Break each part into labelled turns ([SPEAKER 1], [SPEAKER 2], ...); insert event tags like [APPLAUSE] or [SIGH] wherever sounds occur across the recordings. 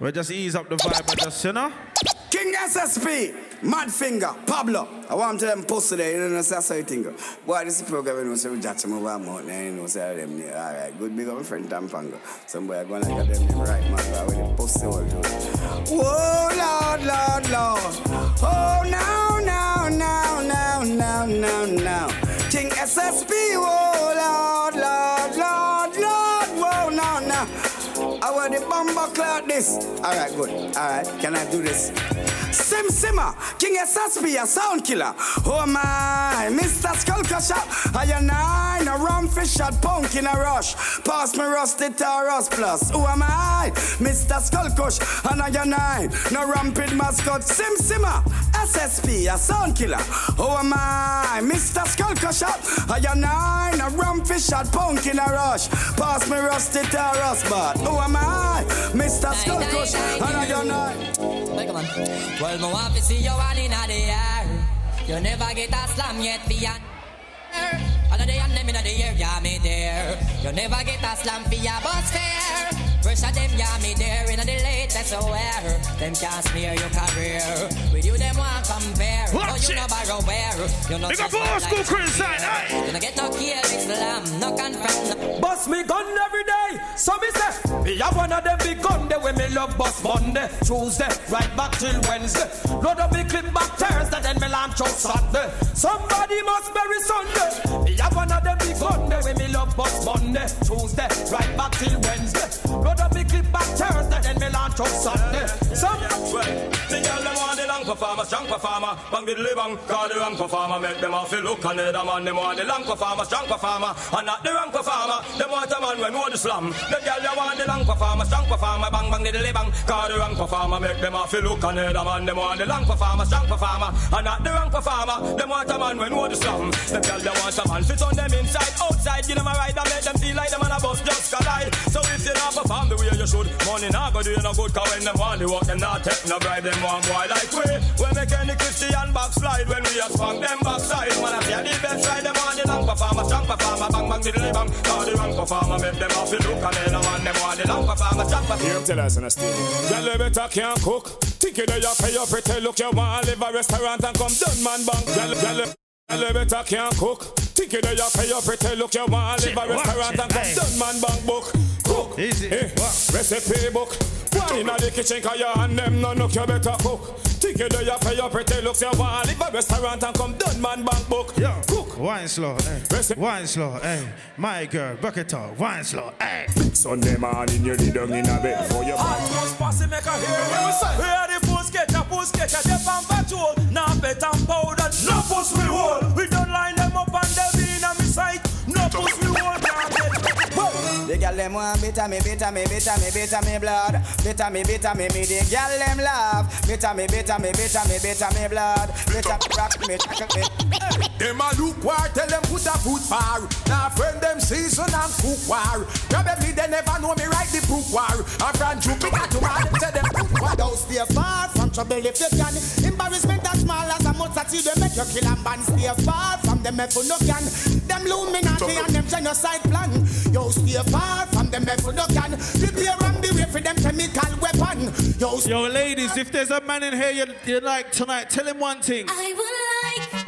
[SPEAKER 1] We'll just ease up the vibe and just, you know?
[SPEAKER 2] King SSP, Mad Finger, Pablo. I want to them post today, you know, that's how you think. Boy, this is program, you know, so we judge them over out, you know, say them, all right, good big up my friend Tampanga. Some boy going to get them right, man, but with the post all to Whoa, oh, Lord, Lord, Lord. Oh, now, now, now, now, now, now, now. King SSP, whoa, I want the bomber cloud this. Alright, good. Alright, can I do this? Sim Simmer, King SSP, a sound killer. Oh my, Mr. Skull Crusher. I a nine, a rum fish shot, punk in a rush. Pass me rusty Taurus plus. Who am I? Mr. Skull Crush, and I a nine, no rampid mascot. Sim Simmer, SSP, a sound killer. Who am I? Mr. Skull Crusher. I a nine, a rum fish shot, punk in a rush. Pass me rusty Taurus, but who am I? Mr. Skull Crush, and I a nine.
[SPEAKER 3] Well, me want to see you one in the air. You never get a slam yet your All of the and them in the air, yeah, me there. You never get a slam for your bus fare. Pressure them, yeah, me there in the latest aware. Them can't smear your career. With you, them want compare.
[SPEAKER 1] Watch
[SPEAKER 3] oh, you
[SPEAKER 1] it.
[SPEAKER 3] know borrow where. You know
[SPEAKER 1] Big up old school crew inside, aye.
[SPEAKER 3] You don't get no kill Islam, no confront, no
[SPEAKER 4] Bust me gun every day. So me say, me have one of them big gun there when me love bust Monday, Tuesday, right back till Wednesday. Load up me clip back Thursday, then me launch out Sunday. Somebody must bury Sunday. Me have one of them big gun there when me love bust Monday, Tuesday, right back till Wednesday. Load up me clip back Thursday, then me launch out Sunday. Some
[SPEAKER 5] Well, the girl them want the long performer, strong performer, bang the bang, call the wrong performer, make them off look and the man them want the long performer, strong performer, and not the wrong performer. Them want a man when know the slam. The girl them want the long performer, strong performer, bang bang the bang, call the wrong performer, make them off look and the man them want the long performer, strong performer, and not the wrong performer. Them want a man when know the slam. The girl them want a man fit on them inside, outside, give them a ride and make them feel like them on a bus just collide. So if you not perform the way you should, money not go do you no good, cause when them want the work, them not take no bribe, them want boy like we. We make any Christian backslide when we a spunk them backside. Man, I feel the best ride, them want the long performer, strong performer, bang bang diddly bang. Call the wrong performer, make them off the look, and then the man them want the long performer, strong performer.
[SPEAKER 4] Hear him tell us in a state. Girl, you better can't cook. Think you know you pay your pretty look. You want to live a restaurant and come done man bang. Girl, girl, girl, you better can't cook. Think you know you pay your pretty look. You want to live a restaurant and come
[SPEAKER 1] hey.
[SPEAKER 4] done man bang book. Cook.
[SPEAKER 1] Easy.
[SPEAKER 4] Eh, recipe book. One in the kitchen cause you and them no look. You better cook. Think you know you pay your pretty looks. You want to live a restaurant and come done man bang book.
[SPEAKER 1] Yo,
[SPEAKER 4] Cook.
[SPEAKER 1] wine slow, eh.
[SPEAKER 4] Rest-
[SPEAKER 1] Wine slow, eh. My girl, bucket up, wine slow, eh.
[SPEAKER 4] Sunday morning you lay down in a bed for your
[SPEAKER 6] Almost posse make a hear what we say. We are the full sketcher, full sketcher, they on patrol. Now bet and powder, no push me hole. We don't line them up and they be in a me sight. No push me hole, can't get.
[SPEAKER 2] The girl them want bitter me, bitter me, bitter me, bitter me blood. Bitter me, bitter me, me the girl them love. Bitter me, bitter me, bitter me, bitter me blood. Bitter rock me, tackle me.
[SPEAKER 4] Them a look war, tell them put a foot bar. Now friend them season and cook war. Probably they never know me write the book war. A friend Jupiter to them say them cook war.
[SPEAKER 2] Don't stay far from trouble if you can. Embarrassment as small as a mustard seed, they make you kill and ban. Stay far from them if you no can. Them Illuminati and them genocide plan. Yo, stay far from them if you no can. Prepare and be ready for them chemical weapon. Yo,
[SPEAKER 1] Yo, ladies, if there's a man in here you, you like tonight, tell him one thing.
[SPEAKER 7] I would like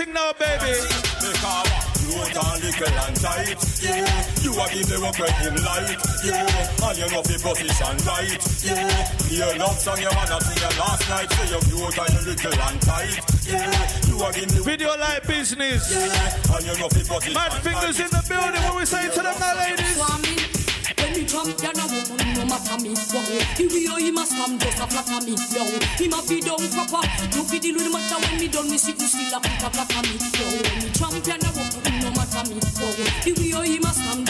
[SPEAKER 1] thing now, baby.
[SPEAKER 5] Make a walk, float and little and tight, yeah. You a give me work him light, yeah. And you know fi position right, yeah. Your love song you wanna sing ya last night, say you float and you little and tight, yeah. You a give me
[SPEAKER 1] Video like business.
[SPEAKER 5] yeah. And you know fi position
[SPEAKER 1] Mad Fingers in the building. What we say to them now, ladies?
[SPEAKER 7] Swami, when me champion a woman, no matter me. Wow, the way how he must come just a flatter me. Yo, him a be down proper. No fi deal with the matter when me done, me sit, me still a put a flatter me. Yo, me champion a woman, no matter me. Wow, the way how a him a be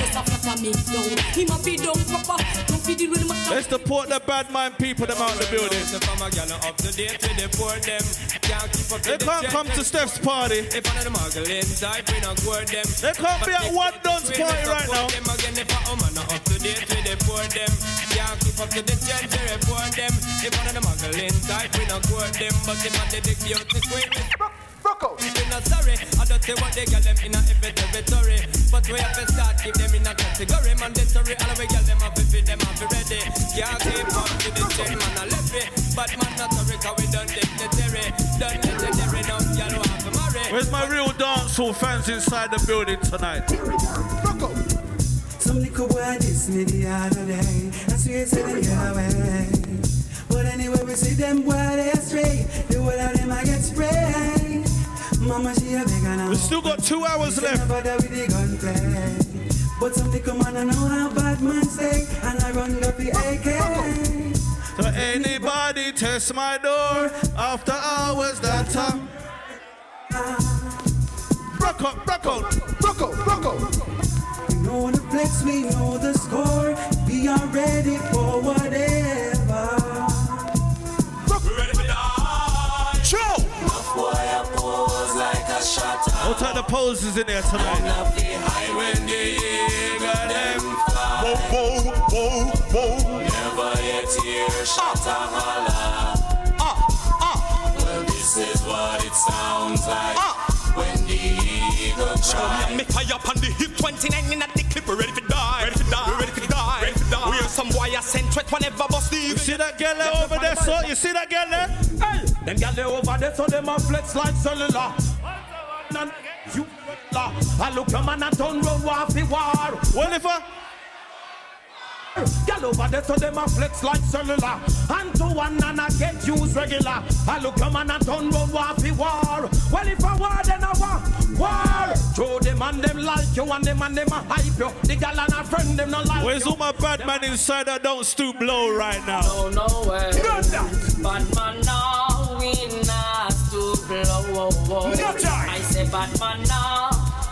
[SPEAKER 7] down proper. No fi deal with the matter.
[SPEAKER 1] Let's deport the bad mind people them out the building.
[SPEAKER 8] The farmer gal up to date with the poor them. Can't keep up
[SPEAKER 1] They can't come to Steph's party.
[SPEAKER 8] If one of them muggle inside, we not word them.
[SPEAKER 1] They can't be at one dance party right now.
[SPEAKER 8] Them again if a woman not up to the poor. Can't keep up to the change, they report them. If one of them muggle inside, we not word them. But if I did the cute, the queen. If you're not sorry, I don't say what they get them in a every territory. But we have to start keep them in a category. Mandatory, all we get them up if them have ready. Can't keep up to the chain, man, I left it. But man, not sorry, cause we done dignitary. Done legendary, now y'all want to marry.
[SPEAKER 1] Where's my real dancehall fans inside the building tonight?
[SPEAKER 9] Some little boy diss me the other day. I swear to the other way. But anyway, we see them boy they astray. The whole of them I get sprayed. Mama she a
[SPEAKER 1] We still got two hours left.
[SPEAKER 9] bother with the gunplay. But some little man I know how bad man say, and I run up the AK.
[SPEAKER 1] So anybody test my door after hours that time. Rock up, rock up, rock up, rock up.
[SPEAKER 9] We know the flex, we know the score. We are ready for whatever.
[SPEAKER 1] What type of poses in there tonight? Whoa, whoa, whoa, whoa.
[SPEAKER 10] Never yet hear shot a holler. Well, this is what it sounds like when the eagle cries.
[SPEAKER 5] Me fire up on the hip 29 in at the clip, we ready to die. Ready to die. Ready to die. Ready to die. We are some wire sent threat whenever bust the
[SPEAKER 1] You see that girl there over there, so you see that girl there?
[SPEAKER 11] Hey, them gyal they over there, so them a flex like cellular. None you la. I look your man and turn round war fi war.
[SPEAKER 1] Well, if uh, I
[SPEAKER 11] Gyal over there, so them a flex like cellular. And to one and I get used regular. I look your man and turn round war fi war. Well, if I war, then I war. War. Throw them and them like you, and them and them a hype you. The gyal and a friend them not like
[SPEAKER 1] Where's
[SPEAKER 11] you.
[SPEAKER 1] all my bad man inside that don't stoop low right now?
[SPEAKER 3] No, no way. Bad man now, we not stoop low.
[SPEAKER 11] No time.
[SPEAKER 3] I say bad man now,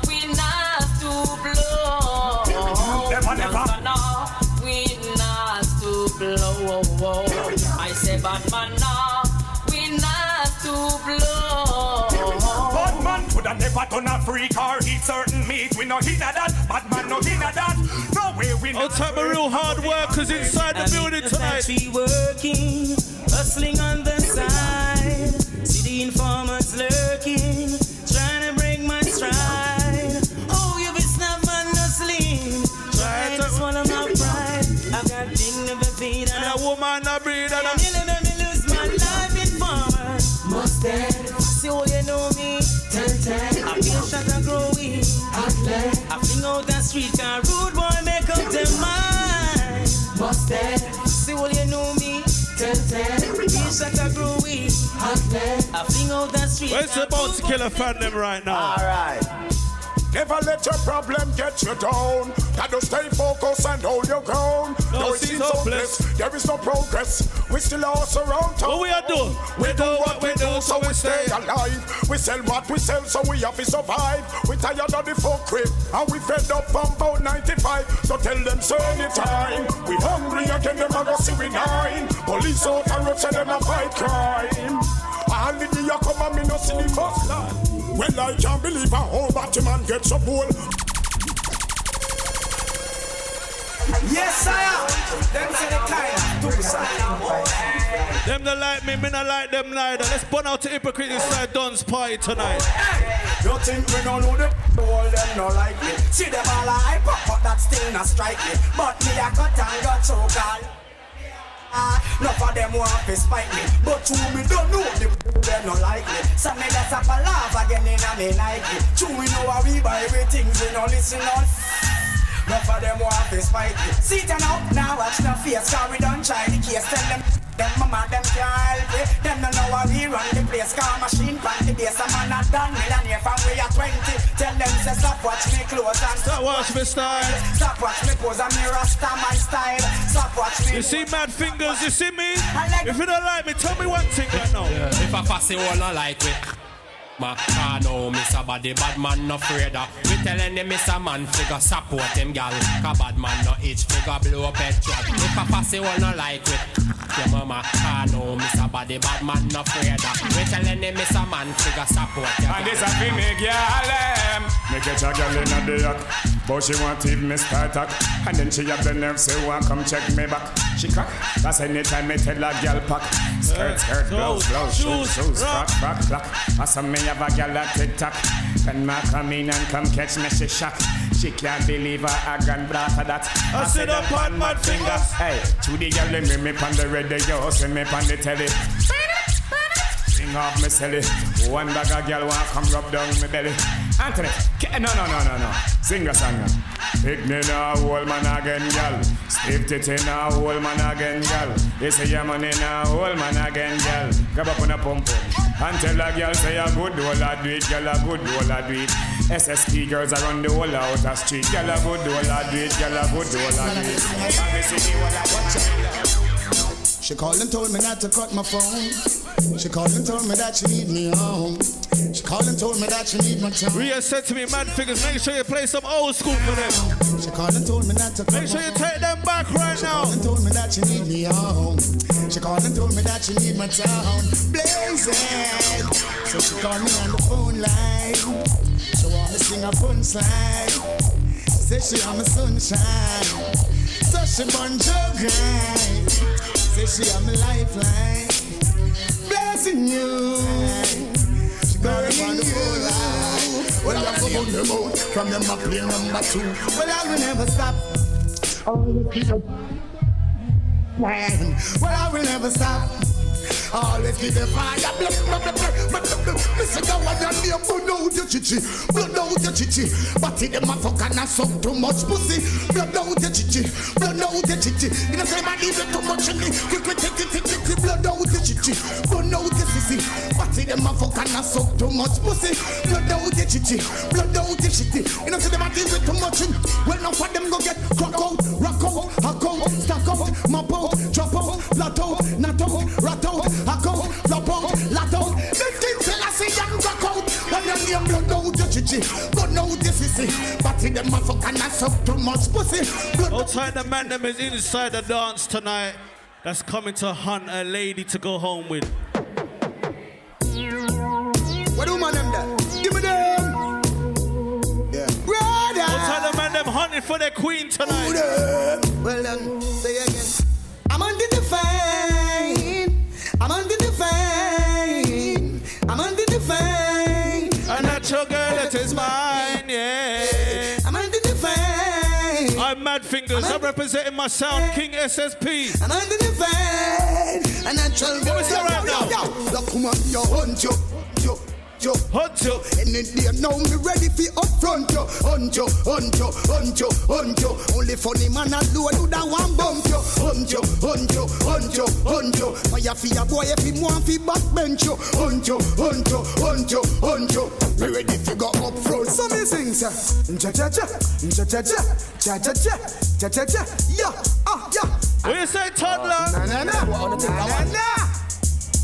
[SPEAKER 3] we not stoop low.
[SPEAKER 11] Never, never.
[SPEAKER 3] Now, we not stoop low. I say bad man now, we not stoop low.
[SPEAKER 11] Bad man coulda never done a freak or eat certain meat. We no hinna that. Bad man no hinna that. No way we
[SPEAKER 1] All
[SPEAKER 11] not
[SPEAKER 1] type of real hard workers inside the building tonight.
[SPEAKER 9] Factory working, hustling on the side. See the informers ten. I feel shot and growing. I fling out the street car rude boy make up their mind. See all you know me. Ten ten. Feel growing. I fling out the street
[SPEAKER 1] Where's the
[SPEAKER 9] car
[SPEAKER 1] bounty killer fan them right now?
[SPEAKER 12] Alright.
[SPEAKER 13] Never let your problem get you down. Gotta stay focused and hold your ground.
[SPEAKER 1] No,
[SPEAKER 13] Though it
[SPEAKER 1] seems hopeless.
[SPEAKER 13] hopeless, there is no progress. We still around town.
[SPEAKER 1] What we are doing?
[SPEAKER 13] We do what we do, so we stay alive. We sell what we sell, so we have to survive. We tired of the fuckery, and we fed up from about 95. So tell them so anytime. We hungry again, them a go see we nine. Police out and road say them a fight crime. All the day you come and me no see the first line. Well, I can't believe a whole Batman gets a bull.
[SPEAKER 12] Yes, sire. Them say the kind of side.
[SPEAKER 1] Them that like me, me not like them neither. Let's burn out the hypocrite inside Don's party tonight.
[SPEAKER 12] You think we don't know the all them no like me? See them all a hype up, but that still not strike me. But me a cut and got choke all. Enough of them want to spite me, but you me don't know the them no like me. Some me that's a laugh again in a me Nike. True we know how we buy everything, we no listen on. Enough of them want to spite me. See them now, now watch the face, cause we don't try the case. Tell them, them mama, them can't help it. Them don't know how we run the place, car machine, pan the base, a man a
[SPEAKER 2] Dan millionaire from we are 20. Tell them say stop watch me clothes and
[SPEAKER 1] Stop watch me style.
[SPEAKER 2] Stop watch me pose and me rasta man style. Stop watch me.
[SPEAKER 1] You see mad fingers, you see me? If you don't like me, tell me one thing right now.
[SPEAKER 14] If I pass it, all not like it. Ma, I know Mr. Body, bad man no afraid of. We telling him Mr. Man figure support him gal. Cause bad man no itch figure blow up petrol. If I pass it, all not like it. Yeah, mama, I know Mr. Body, bad man no afraid of. We telling him Mr. Man figure support him
[SPEAKER 15] And this a fi me gyal em Me catch a gyal inna the yak But she want even me start act And then she have the nerve say want come check me back She crack That's anytime me tell a gyal pack Skirt, skirt, blouse, blouse, shoes, shoes crack, crack, crack As a me have a gyal a tick tock When ma come in and come catch me she shock She can't believe her a grand brother that
[SPEAKER 1] I sit up on mad fingers.
[SPEAKER 15] Hey, to the gyal me me pon the radio See me pon the telly Sing off me silly. One bag of girl want come rub down me belly. Anthony, no no no no no. Sing a song. now. Pick me now, old man again, girl. Stiff tit in a old man again, girl. You say your money now, old man again, girl. Grab up on a pump pump. And tell a girl say a good whole a do it, girl a good whole a do it. SSP girls around the whole outer street. Girl a good whole a do it, girl a good whole a do it. And me see the whole a watch out.
[SPEAKER 16] She called and told me not to cut my phone. She called and told me that she need me home. She called and told me that she need my time.
[SPEAKER 1] Ria said to me, Mad Fingers, make sure you play some old school for them.
[SPEAKER 16] She called and told me not to
[SPEAKER 1] Make sure you take them back right
[SPEAKER 16] She
[SPEAKER 1] now.
[SPEAKER 16] called and told me that she need me home. She called and told me that she need my town blazing. So she called me on the phone line. She want me sing a fun slide. Say she on my sunshine. So she bun grind. Say she on my lifeline. Blessing you. She burning on the phone. Well, I'm going to them out from them a play number two. Well, I will never stop. Oh, Man, well, I will never stop. Always keep the fire. Blah, blah, blah, blah, blah, blah, blah. Listen, go on your name, blood out your chichi, blood out your chichi. But it them a fuck and a suck too much pussy. Blood out your chichi, blood out your chichi. You know say man leave it too much in me. Quick, quick, take it, take it. Blood out your chichi, blood out your sissy. But it them a fuck and a suck too much pussy. Blood out your chichi, blood out your shitty. You know say them a leave it too much in. Well, enough of them go get crack out, rock out, hack out, stack out, mop out, drop out, flat out, out, rat out, hack out, flop out, lat out. Things tell see and rock out. When your name blood out your chichi, blood out your sissy. In them a and suck too much pussy.
[SPEAKER 1] Outside the man them is inside the dance tonight. That's coming to hunt a lady to go home with. Representing my sound, King SSP.
[SPEAKER 16] And I'm the fame. A natural.
[SPEAKER 1] What was that right
[SPEAKER 16] Yo,
[SPEAKER 1] now?
[SPEAKER 16] yo, yo. Look, come on, yo, hunt you. Yo, yo.
[SPEAKER 1] Hunt you.
[SPEAKER 16] Any day now me ready for up front yo. Hunt you, hunt you, hunt you, hunt you. Only funny man alone do do that one bump you. Hunt you, hunt you, hunt you, hunt you. Fire for your boy if him want fi backbench you. Hunt you, hunt you, hunt you, hunt you. Me ready to go up front. So me sing sir. Cha cha cha, cha cha cha, cha cha cha, cha cha cha. Yeah, ah yeah.
[SPEAKER 1] What you say, toddler?
[SPEAKER 16] Na na na, na na na.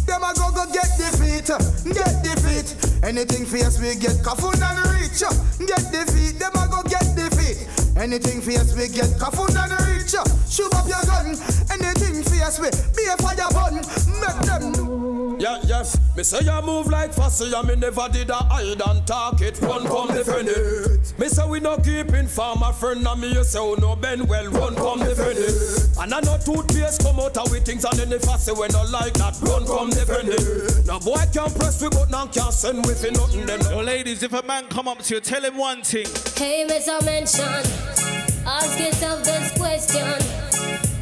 [SPEAKER 16] Them a go go get defeat, get defeat. Anything fierce we get kafun and reach, get defeat. Them a go get defeat. Anything fierce we get kafun and reach. Shoot up your gun. Anything fierce we be a fire bun. Make them.
[SPEAKER 6] Yeah, yes. Me say you move like fussy, and me never did a hide and talk it. Run, come defend it. Me say we no keep in farm a friend, and me you say oh no Ben well. Run, come defend it. And I know toothpaste come out of with things, and then the fussy when not like that. Run, come defend it. Now boy can press we button and can't send with it nothing. Then
[SPEAKER 1] Yo, ladies, if a man come up to you, tell him one thing.
[SPEAKER 7] Hey, Mr. Mention, ask yourself this question.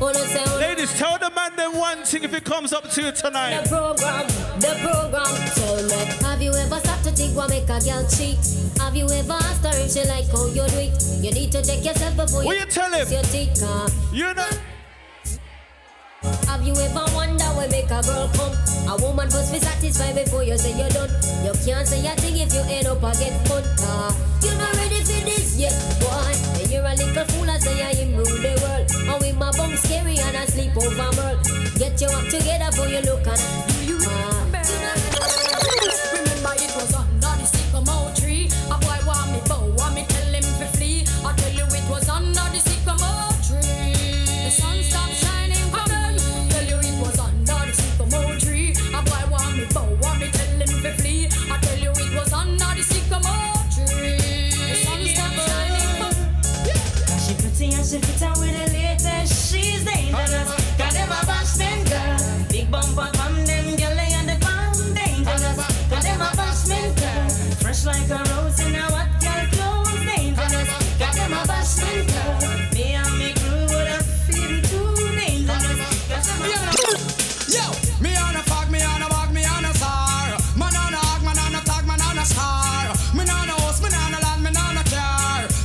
[SPEAKER 7] Wanna say, wanna
[SPEAKER 1] Ladies, tell the man them one thing if he comes up to you
[SPEAKER 7] the
[SPEAKER 1] tonight.
[SPEAKER 7] program, the program. Tell me, have you ever stopped to think what make a girl cheat? Have you ever asked her if she like how you do it? You need to check yourself before
[SPEAKER 1] What you tell him?
[SPEAKER 7] your teeth, uh.
[SPEAKER 1] You know,
[SPEAKER 7] Have you ever wonder what make a girl come?
[SPEAKER 17] A woman must be satisfied before you say you're done. You can't say a thing if you end up a get fun. Ah, you're not ready for this yet, boy. And you're a little fool, I say I am rule the world. And with my bum scary and I sleep over world. Get your act together before you look at you. Ah,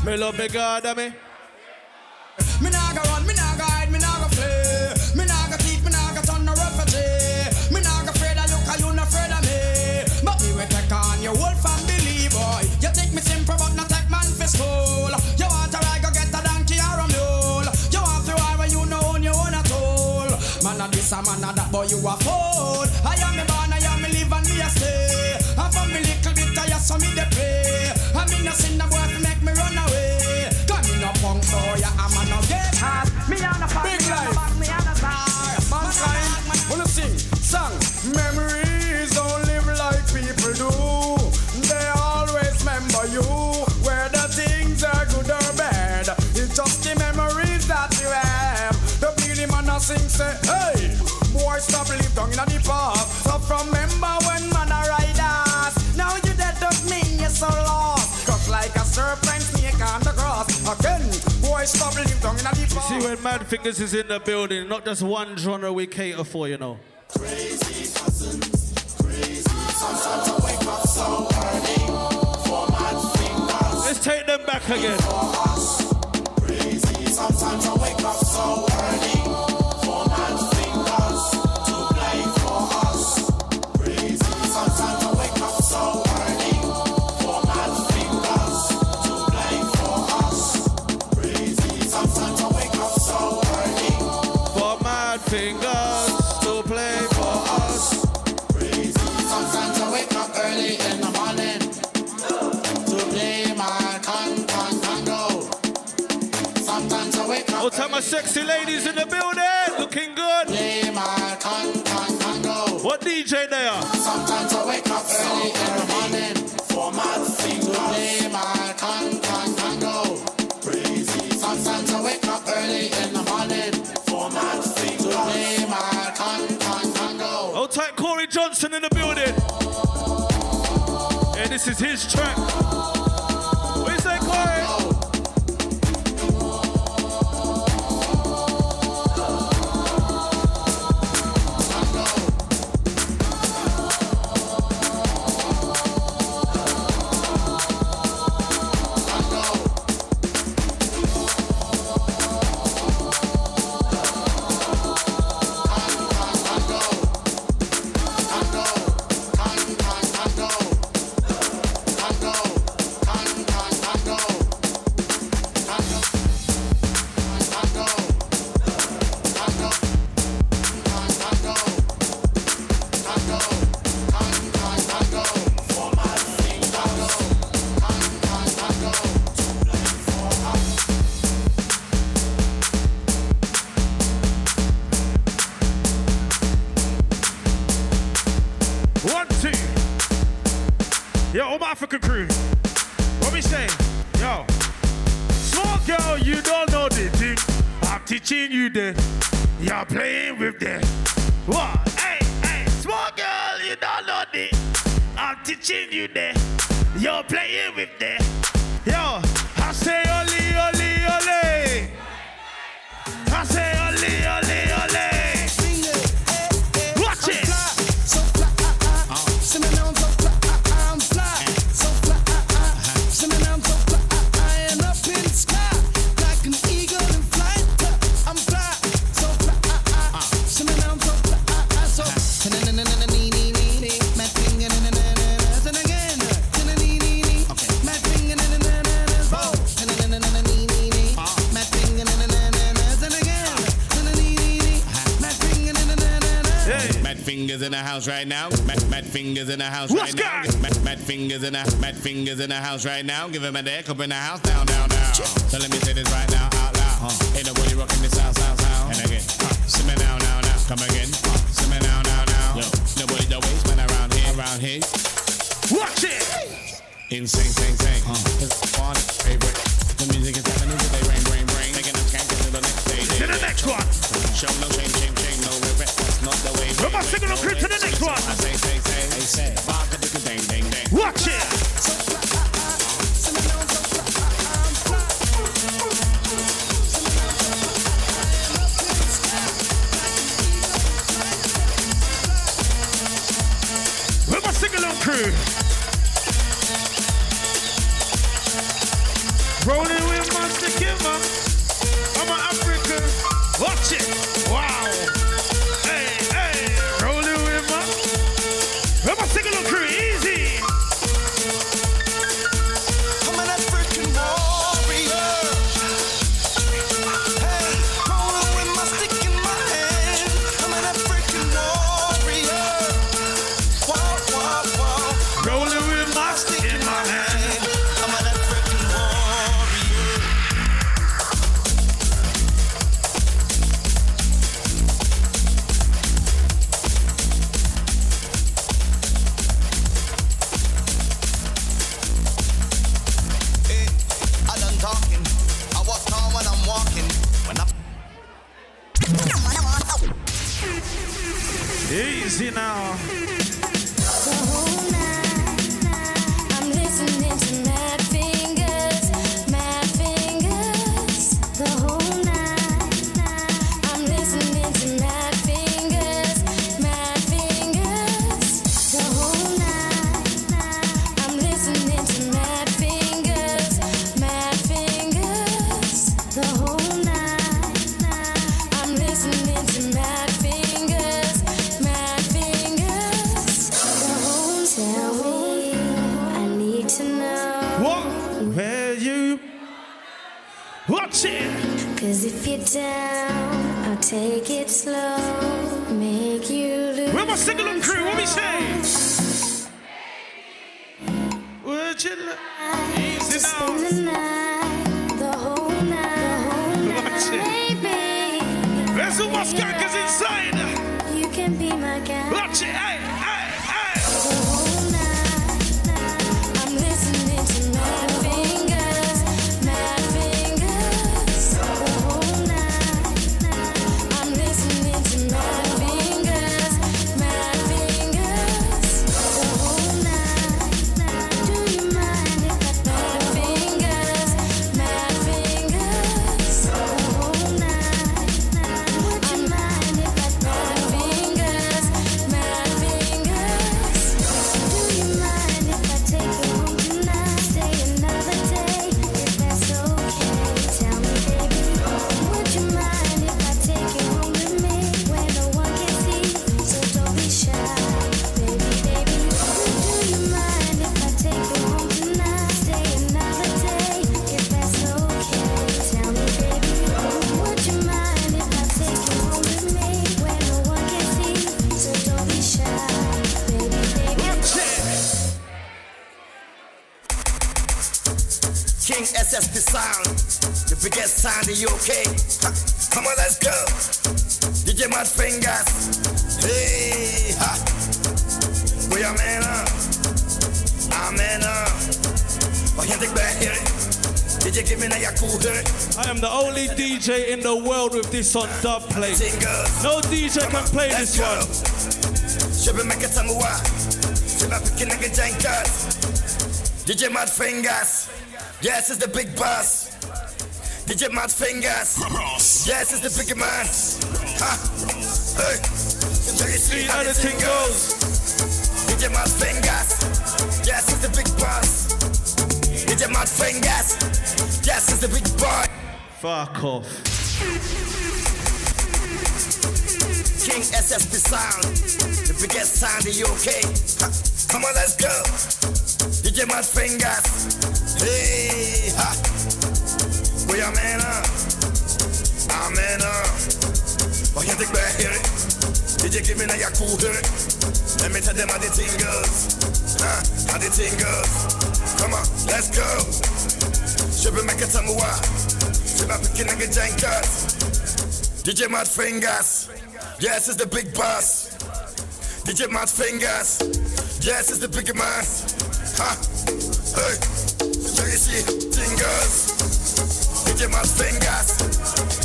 [SPEAKER 18] Me
[SPEAKER 1] love me God, eh, me.
[SPEAKER 4] Me nah go run, me nah go hide, me nah go flee. Me nah go thief, me nah go turn no refugee. Me nah go afraid of you, 'cause you not afraid of me. But me will take on your whole family, boy. You take me simple, but not take man for school. You want to ride, go get a donkey or a mule. You want to ride where you know own your own at all. Man a this, a man a that, boy you a fool. When
[SPEAKER 1] Mad Fingers is in the building, not just one genre we cater for, you know.
[SPEAKER 19] Crazy.
[SPEAKER 1] Let's take them back again.
[SPEAKER 19] Crazy. Sometimes I wake up so early my
[SPEAKER 1] sexy ladies in the building, looking good.
[SPEAKER 19] Play my con con congo.
[SPEAKER 1] What DJ they are?
[SPEAKER 19] Sometimes I wake up early in the morning for my thing play my con con congo. Crazy. Sometimes I wake up early in the morning for my thing play my con con congo.
[SPEAKER 1] Old tight Corey Johnson in the building. Yeah, this is his track. You're playing with the. What? Hey, hey. Small girl, you don't know this. I'm teaching you the. You're playing with the.
[SPEAKER 20] The house right now. Mad, mad fingers in the house
[SPEAKER 1] What's
[SPEAKER 20] right now. Mad, mad fingers in the mad fingers in the house right now. Give him a dick up in the house now, now, now. So let me say this right now out loud. Ain't nobody rocking this sound, sound, sound. And again, simmer now, now, now. Come again, simmer now, now, now. Yo, nobody the waste man around here, around here.
[SPEAKER 1] Watch it.
[SPEAKER 20] Insane, sing, sing. It's fun, favorite. The music is happening today, rain, rain, rain. Taking us can't to the next day.
[SPEAKER 1] To the next one.
[SPEAKER 20] Show no shame, shame, shame. That's not the way.
[SPEAKER 1] We're about to the next one. Watch it. We're my sing along crew. Rolling with Master Kimmer. I'm an African. Watch it.
[SPEAKER 7] Cause if you're down, I'll take it slow. Make you lose.
[SPEAKER 1] Where my sing along crew? What we say? Would you look? Easy now.
[SPEAKER 7] the night, the whole night, the whole
[SPEAKER 1] Watch
[SPEAKER 7] night,
[SPEAKER 1] it.
[SPEAKER 7] baby.
[SPEAKER 1] There's some more skankers inside.
[SPEAKER 7] You can be my guy.
[SPEAKER 1] Watch it.
[SPEAKER 11] Hey. DJ
[SPEAKER 1] in the world with this on dub plate. No DJ can play this one.
[SPEAKER 11] Should make it some more. Should I nigga jankers? DJ Mad Fingers. Yes, it's the big boss. DJ Mad Fingers. Yes, it's the big man. Ha. Hey. So you see how this thing goes. DJ Mad Fingers. Yes, it's the big boss. DJ Mad Fingers. Yes, it's the big boy.
[SPEAKER 1] Fuck off.
[SPEAKER 11] King SSP sound, the biggest sound in UK. Come on, let's go. DJ Mad Fingers. Hey, ha. We are men up. Up. Oh, you think I hear it? Did you give me now your cool hear it? Let me tell them how the thing goes. How the thing goes. Come on, let's go. Should be make a time why. Should be picking a giant. DJ Mad Fingers. Yes, it's the big boss. DJ Mad Fingers. Yes, it's the big man. Huh? Hey. So you see, fingers. DJ Mad Fingers.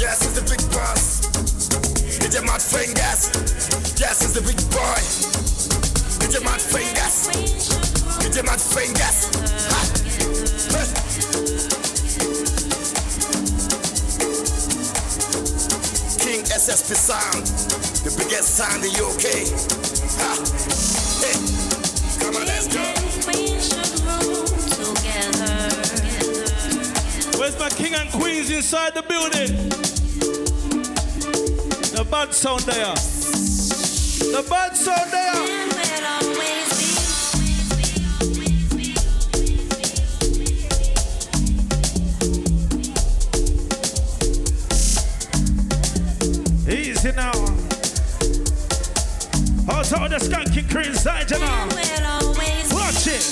[SPEAKER 11] Yes, it's the big boss. DJ Mad Fingers. Yes, it's the big boy. DJ Mad Fingers. DJ Mad Fingers. Ha. Hey. SSP Sound, the biggest sound in UK. Hey. Come on, let's go.
[SPEAKER 1] Where's my king and queens inside the building? The bad sound there. The bad sound there. Of the skanking crew inside you now. Watch it.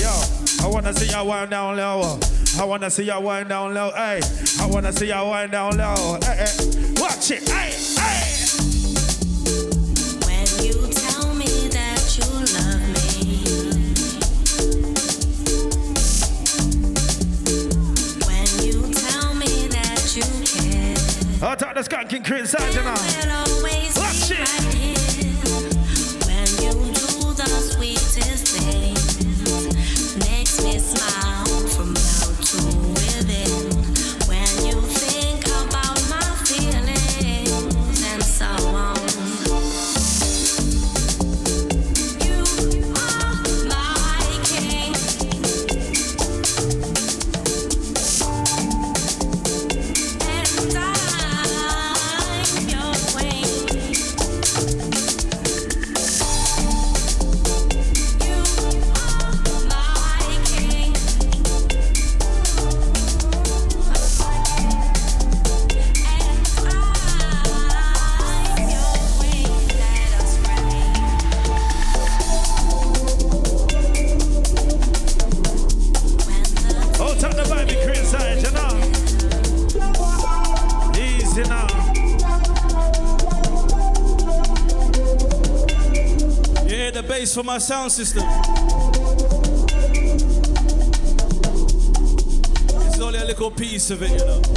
[SPEAKER 1] Yo, I wanna see you wind down low. I wanna see you wind down low. Hey, I wanna see you wind down low. Hey, hey. Watch it. Hey,
[SPEAKER 7] care,
[SPEAKER 1] Out of the skanking crew inside you now.
[SPEAKER 7] will always
[SPEAKER 1] Watch it.
[SPEAKER 7] right. When you do the sweetest things,
[SPEAKER 21] bass sound system. It's only a little piece of it, you know.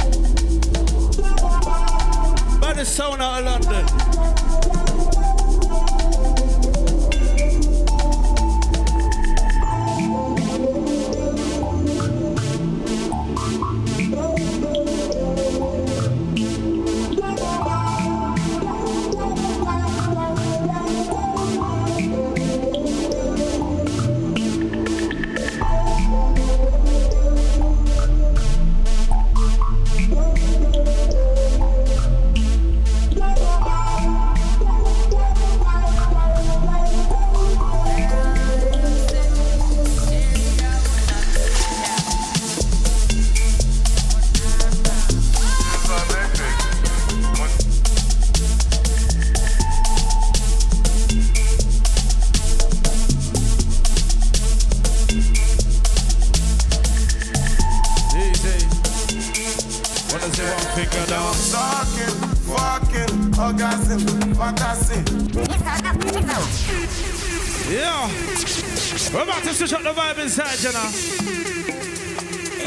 [SPEAKER 1] Switch up the vibe inside, you know.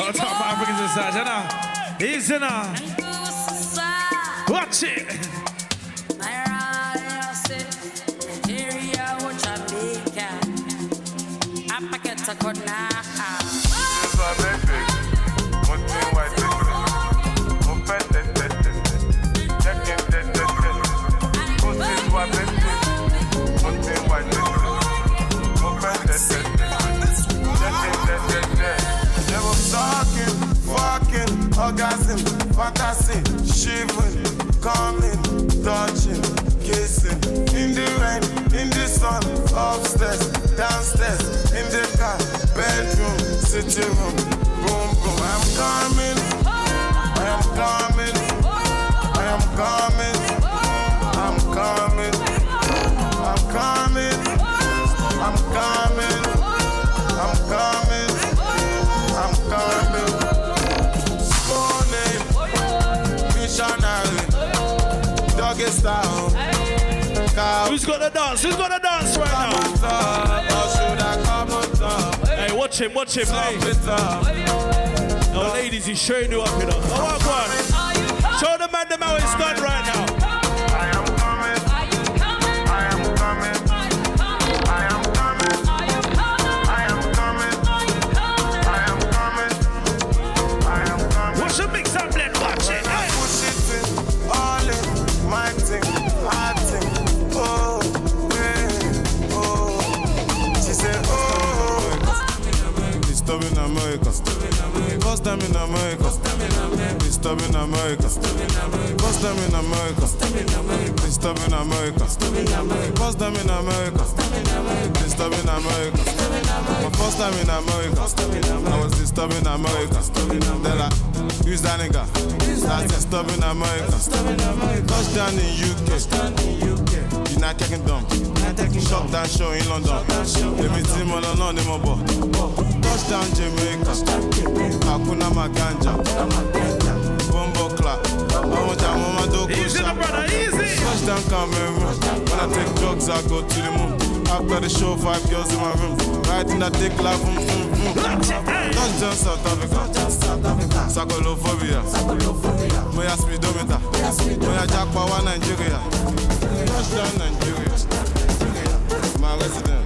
[SPEAKER 1] All top Africans inside, you know. Easy. Watch it.
[SPEAKER 22] Talking, fantasy, shivering, coming, touching, kissing, in the rain, in the sun, upstairs, downstairs, in the car, bedroom, sitting room, boom boom. I am coming, I am coming, I am coming,
[SPEAKER 1] Who's gonna dance? Who's gonna dance right now?
[SPEAKER 22] Or should I come on top?
[SPEAKER 1] Hey, watch him, watch him, hey. Oh, ladies, he's showing you up, you know. Oh, what, one? Show the man them how it's done right now.
[SPEAKER 23] Disturbing America. First time in America. Disturbing America. First time in America. Disturbing America. My first time in America. I was disturbing America. Then I, who's that nigga? That's America. Stop in America. Touchdown in UK. United Kingdom. Shut down show in London. Mo lọ náà ni mo bọ̀. Touchdown Jamaica. Hakuna Maganja. Mo máa dókòó
[SPEAKER 1] Easy,
[SPEAKER 23] ṣá.
[SPEAKER 1] my brother, easy.
[SPEAKER 23] Touchdown Cameroon. When I take drugs, I go to the moon. After the show, five girls in my room. Riding that dick like boom, boom, boom. Touchdown South Africa. Sakolophobia. Moya speedometer. Moya japa wa Nigeria. Touchdown Nigeria. My resident.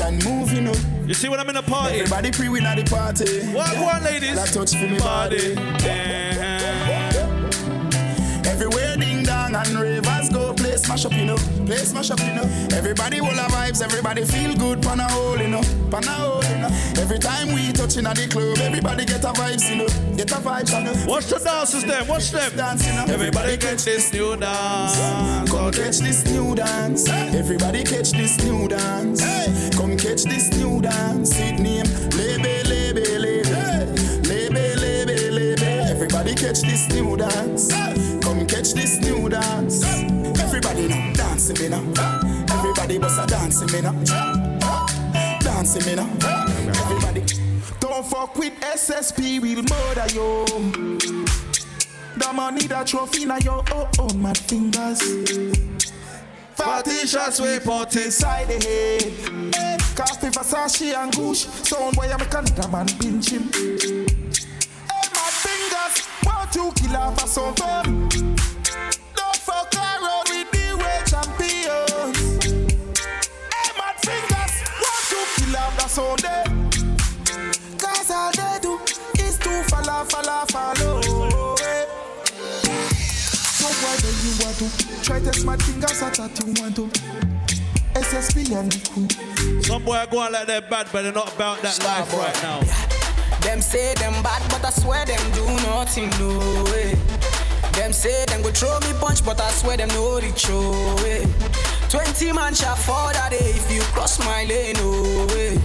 [SPEAKER 24] And
[SPEAKER 25] move, you know.
[SPEAKER 1] You see when I'm in a party?
[SPEAKER 25] Everybody pre win at the party.
[SPEAKER 1] What
[SPEAKER 25] Yeah.
[SPEAKER 1] one, ladies?
[SPEAKER 25] That touch for me
[SPEAKER 1] Body.
[SPEAKER 25] body. Everywhere ding dong and ravers go, place
[SPEAKER 22] smash up, you know. Place smash up, you know. Everybody will have vibes, everybody feel good, pan a hole, you know. Pan a hole, you know. Every time we touching at the club, everybody get a vibes, you know. Get a vibes, you know.
[SPEAKER 1] Watch the dances them, watch them.
[SPEAKER 22] Dance, you know.
[SPEAKER 1] Everybody catch this new dance.
[SPEAKER 22] Come catch this new dance. Everybody catch this new dance. Come catch this new dance. It name Lebe, Lebe, Lebe. Lebe, Lebe, Lebe. Everybody catch this new dance. Come catch this new dance. Everybody now dancing me now. Everybody bust a dancing me now. Dancing me now. Everybody. Don't fuck with SSP, we'll murder you. The money that trophy now your own, Mad Fingers. Forty shots we put inside the head. Eh, Versace and I'm a Canada man pinch him. Hey Mad Fingers, want to kill off a fun. Don't fuck around with the way champions. Hey Mad Fingers, want to kill off a some day. Cause all they do is to follow, follow, follow. eh. So why do you want to try to smart fingers at that you want to? SSP and the.
[SPEAKER 1] Some boy go on like they're bad, but they're not about that life right now.
[SPEAKER 12] Them say them bad, but I swear them do nothing, no way. Them say them go throw me punch, but I swear them know the show way. Twenty man shall fall that day if you cross my lane, no way.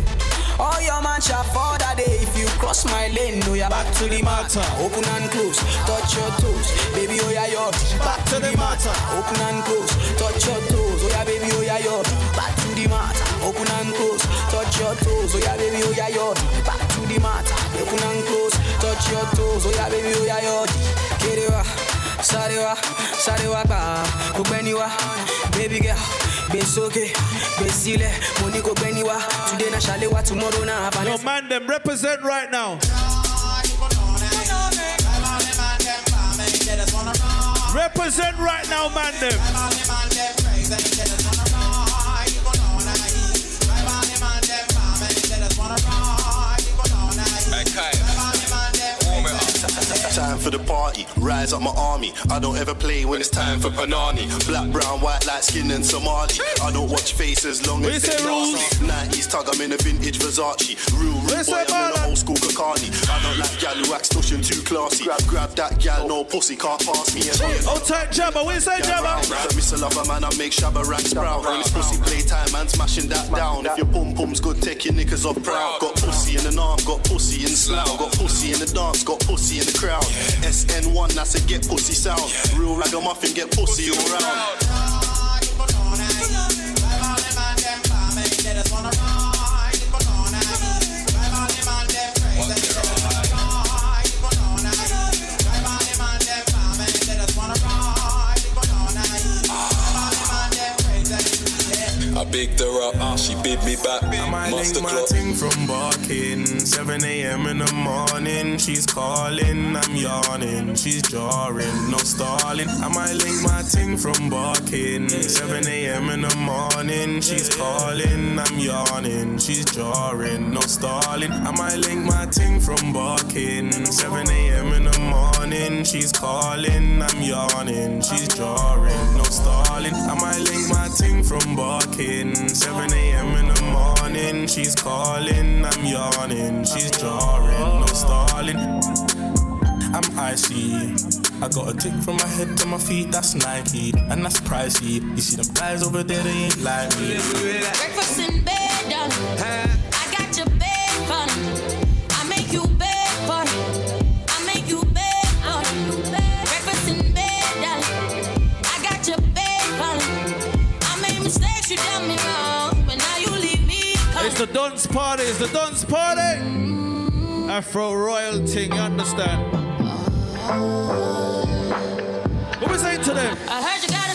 [SPEAKER 12] All your man shall fall that day. If you cross my lane, no yeah. Back to the matter, open and close, touch your toes, baby oh yeah yo. Back to the matter, open and close, touch your toes, oh yeah baby oh yeah yo. Back to the matter, open and close, touch your toes, oh yeah baby oh yeah yo. Back to the matter, open and close, touch your toes, oh yeah baby oh yeah yo. Kerewa, sarewa, sarewa pa, kubeniwa, baby girl. Besoke, besile, money go beniwa. Today na shalewa, tomorrow na
[SPEAKER 1] Yo, man, them represent right now. Represent right now, man, them.
[SPEAKER 26] Time for the party, rise up my army. I don't ever play when it's time for Panani. Black, brown, white, light skin and Somali. I don't watch faces long as they
[SPEAKER 1] Rules?
[SPEAKER 26] 90s tug, I'm in a vintage Versace. Real rude boy, I'm in an old school Kakani. I don't like gal who acts tush and too classy. Grab, grab that gal, no pussy, can't pass me.
[SPEAKER 1] Oh, tight Jabba, what you say, Jabba?
[SPEAKER 26] Miss a lover man, I make shabba rank sprout. When it's pussy playtime, man, smashing that down. If your pum pum's good, take your knickers off proud. Got pussy in the arm, got pussy in the slough. Got pussy in the dance, got pussy in the crowd. SN1, that's a get pussy sound. Real ragamuffin, get pussy all round.
[SPEAKER 27] Bigged her up, she bid me back.
[SPEAKER 22] I
[SPEAKER 27] Master
[SPEAKER 22] link my
[SPEAKER 27] clock.
[SPEAKER 22] ting from barking. 7 a.m. in the morning. She's calling, I'm yawning. She's jarring, no stalling. I might link my ting from barking. 7 a.m. in the morning. She's calling, I'm yawning. She's jarring, no stalling. I might link my ting from barking. 7 a.m. in the morning. She's calling, I'm yawning. She's jarring, no stalling. I might link my ting from barking. 7 a.m. in the morning. She's calling, I'm yawning. She's jarring, no stalling. I'm icy. I got a tick from my head to my feet, that's Nike, and that's pricey. You see them guys over there, they ain't like me.
[SPEAKER 7] Breakfast in bed, darling. I got your bed, fun.
[SPEAKER 1] Dance party, is the dance party. Afro royal thing, you understand? What we saying to them?
[SPEAKER 7] I heard you got a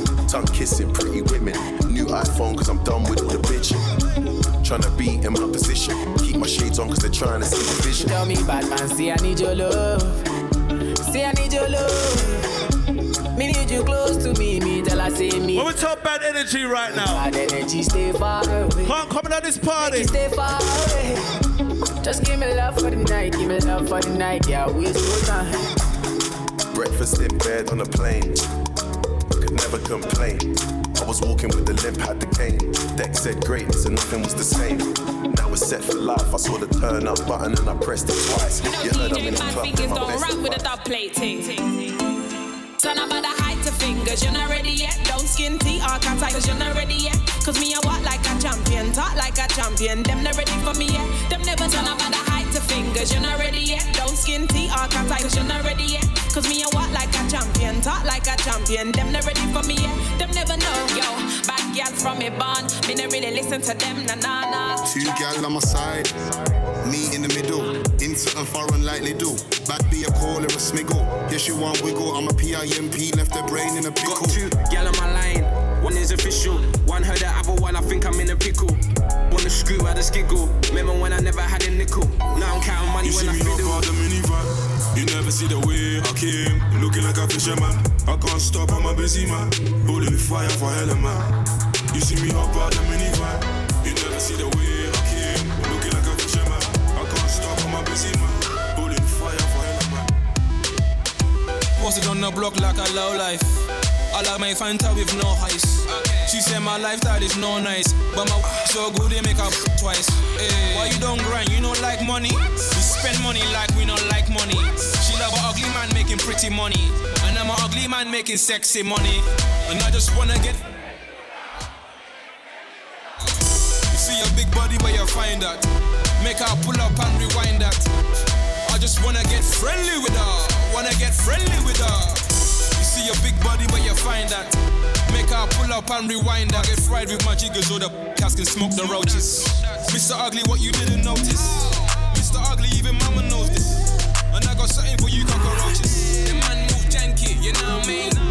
[SPEAKER 28] Tongue kissing, pretty women. New iPhone, cause I'm done with all the bitching. Tryna be in my position. Keep my shades on, cause they're trying to see the vision.
[SPEAKER 12] Tell me, bad man, say I need your love. Say I need your love. Me need you close to me. Me tell I say me.
[SPEAKER 1] When we talk bad energy right now.
[SPEAKER 12] Bad energy, stay far away.
[SPEAKER 1] Can't come at this party.
[SPEAKER 12] Stay far away. Just give me love for the night. Give me love for the night. Yeah, waste so time.
[SPEAKER 28] Breakfast in bed on a plane. Could never complain. I was walking with the limp, had the cane. Deck said great, so nothing was the same. Now we're set for life. I saw the turn up button and I pressed it twice. You heard I'm in the club.
[SPEAKER 29] fingers don't rap with a plate ting. Turn about the height to fingers, you're not ready yet. Don't skin tea or cat cause you're not ready yet. Cause me, I walk like a champion, talk like a champion. Them not ready for me yet. Them never turn about the height to fingers, you're not ready yet. Don't skin tea or cat cause you're not ready yet. Cause me, I walk like a champion, talk like a champion. Them not ready for me yet. Them never know, yo. Bad girls from me born, me not really listen to them, na na na.
[SPEAKER 30] Two gal on my side, me in the middle. In something foreign like they do. Back be a call or a smiggle. Yes, you want wiggle. I'm a PIMP, left the brain in a pickle.
[SPEAKER 8] Got two gal on my line. One is official. One heard the other one, I think I'm in a pickle. Wanna screw out a skiggle. Remember when I never had a nickel? Now I'm counting money
[SPEAKER 27] You
[SPEAKER 8] when
[SPEAKER 27] see
[SPEAKER 8] I
[SPEAKER 27] me
[SPEAKER 8] fiddle.
[SPEAKER 27] up out the minivan. You never see the way I came. Looking like a fisherman. I can't stop, I'm a busy man. Holding fire for hell man. You see me up out the minivan. You never see the way I came. Looking like a fisherman. I can't stop, I'm a busy man. Holding fire for hell man.
[SPEAKER 8] Posted on the block like a low life. I like my Fanta with no ice. She said my lifestyle is no nice, but my so good they make up twice. Why you don't grind? You don't like money. Spend money like we don't like money. She love an ugly man making pretty money, and I'm an ugly man making sexy money. And I just wanna get. You see your big body where you find that. Make her pull up and rewind that. I just wanna get friendly with her. Wanna get friendly with her. You see your big body where you find that. Make her pull up and rewind that. Get fried with my jiggers so the cats can smoke the roaches. Mr. Ugly, what you didn't notice. Ugly, even mama knows this. And I got something for you cockroaches. The man move janky, you know what I mean?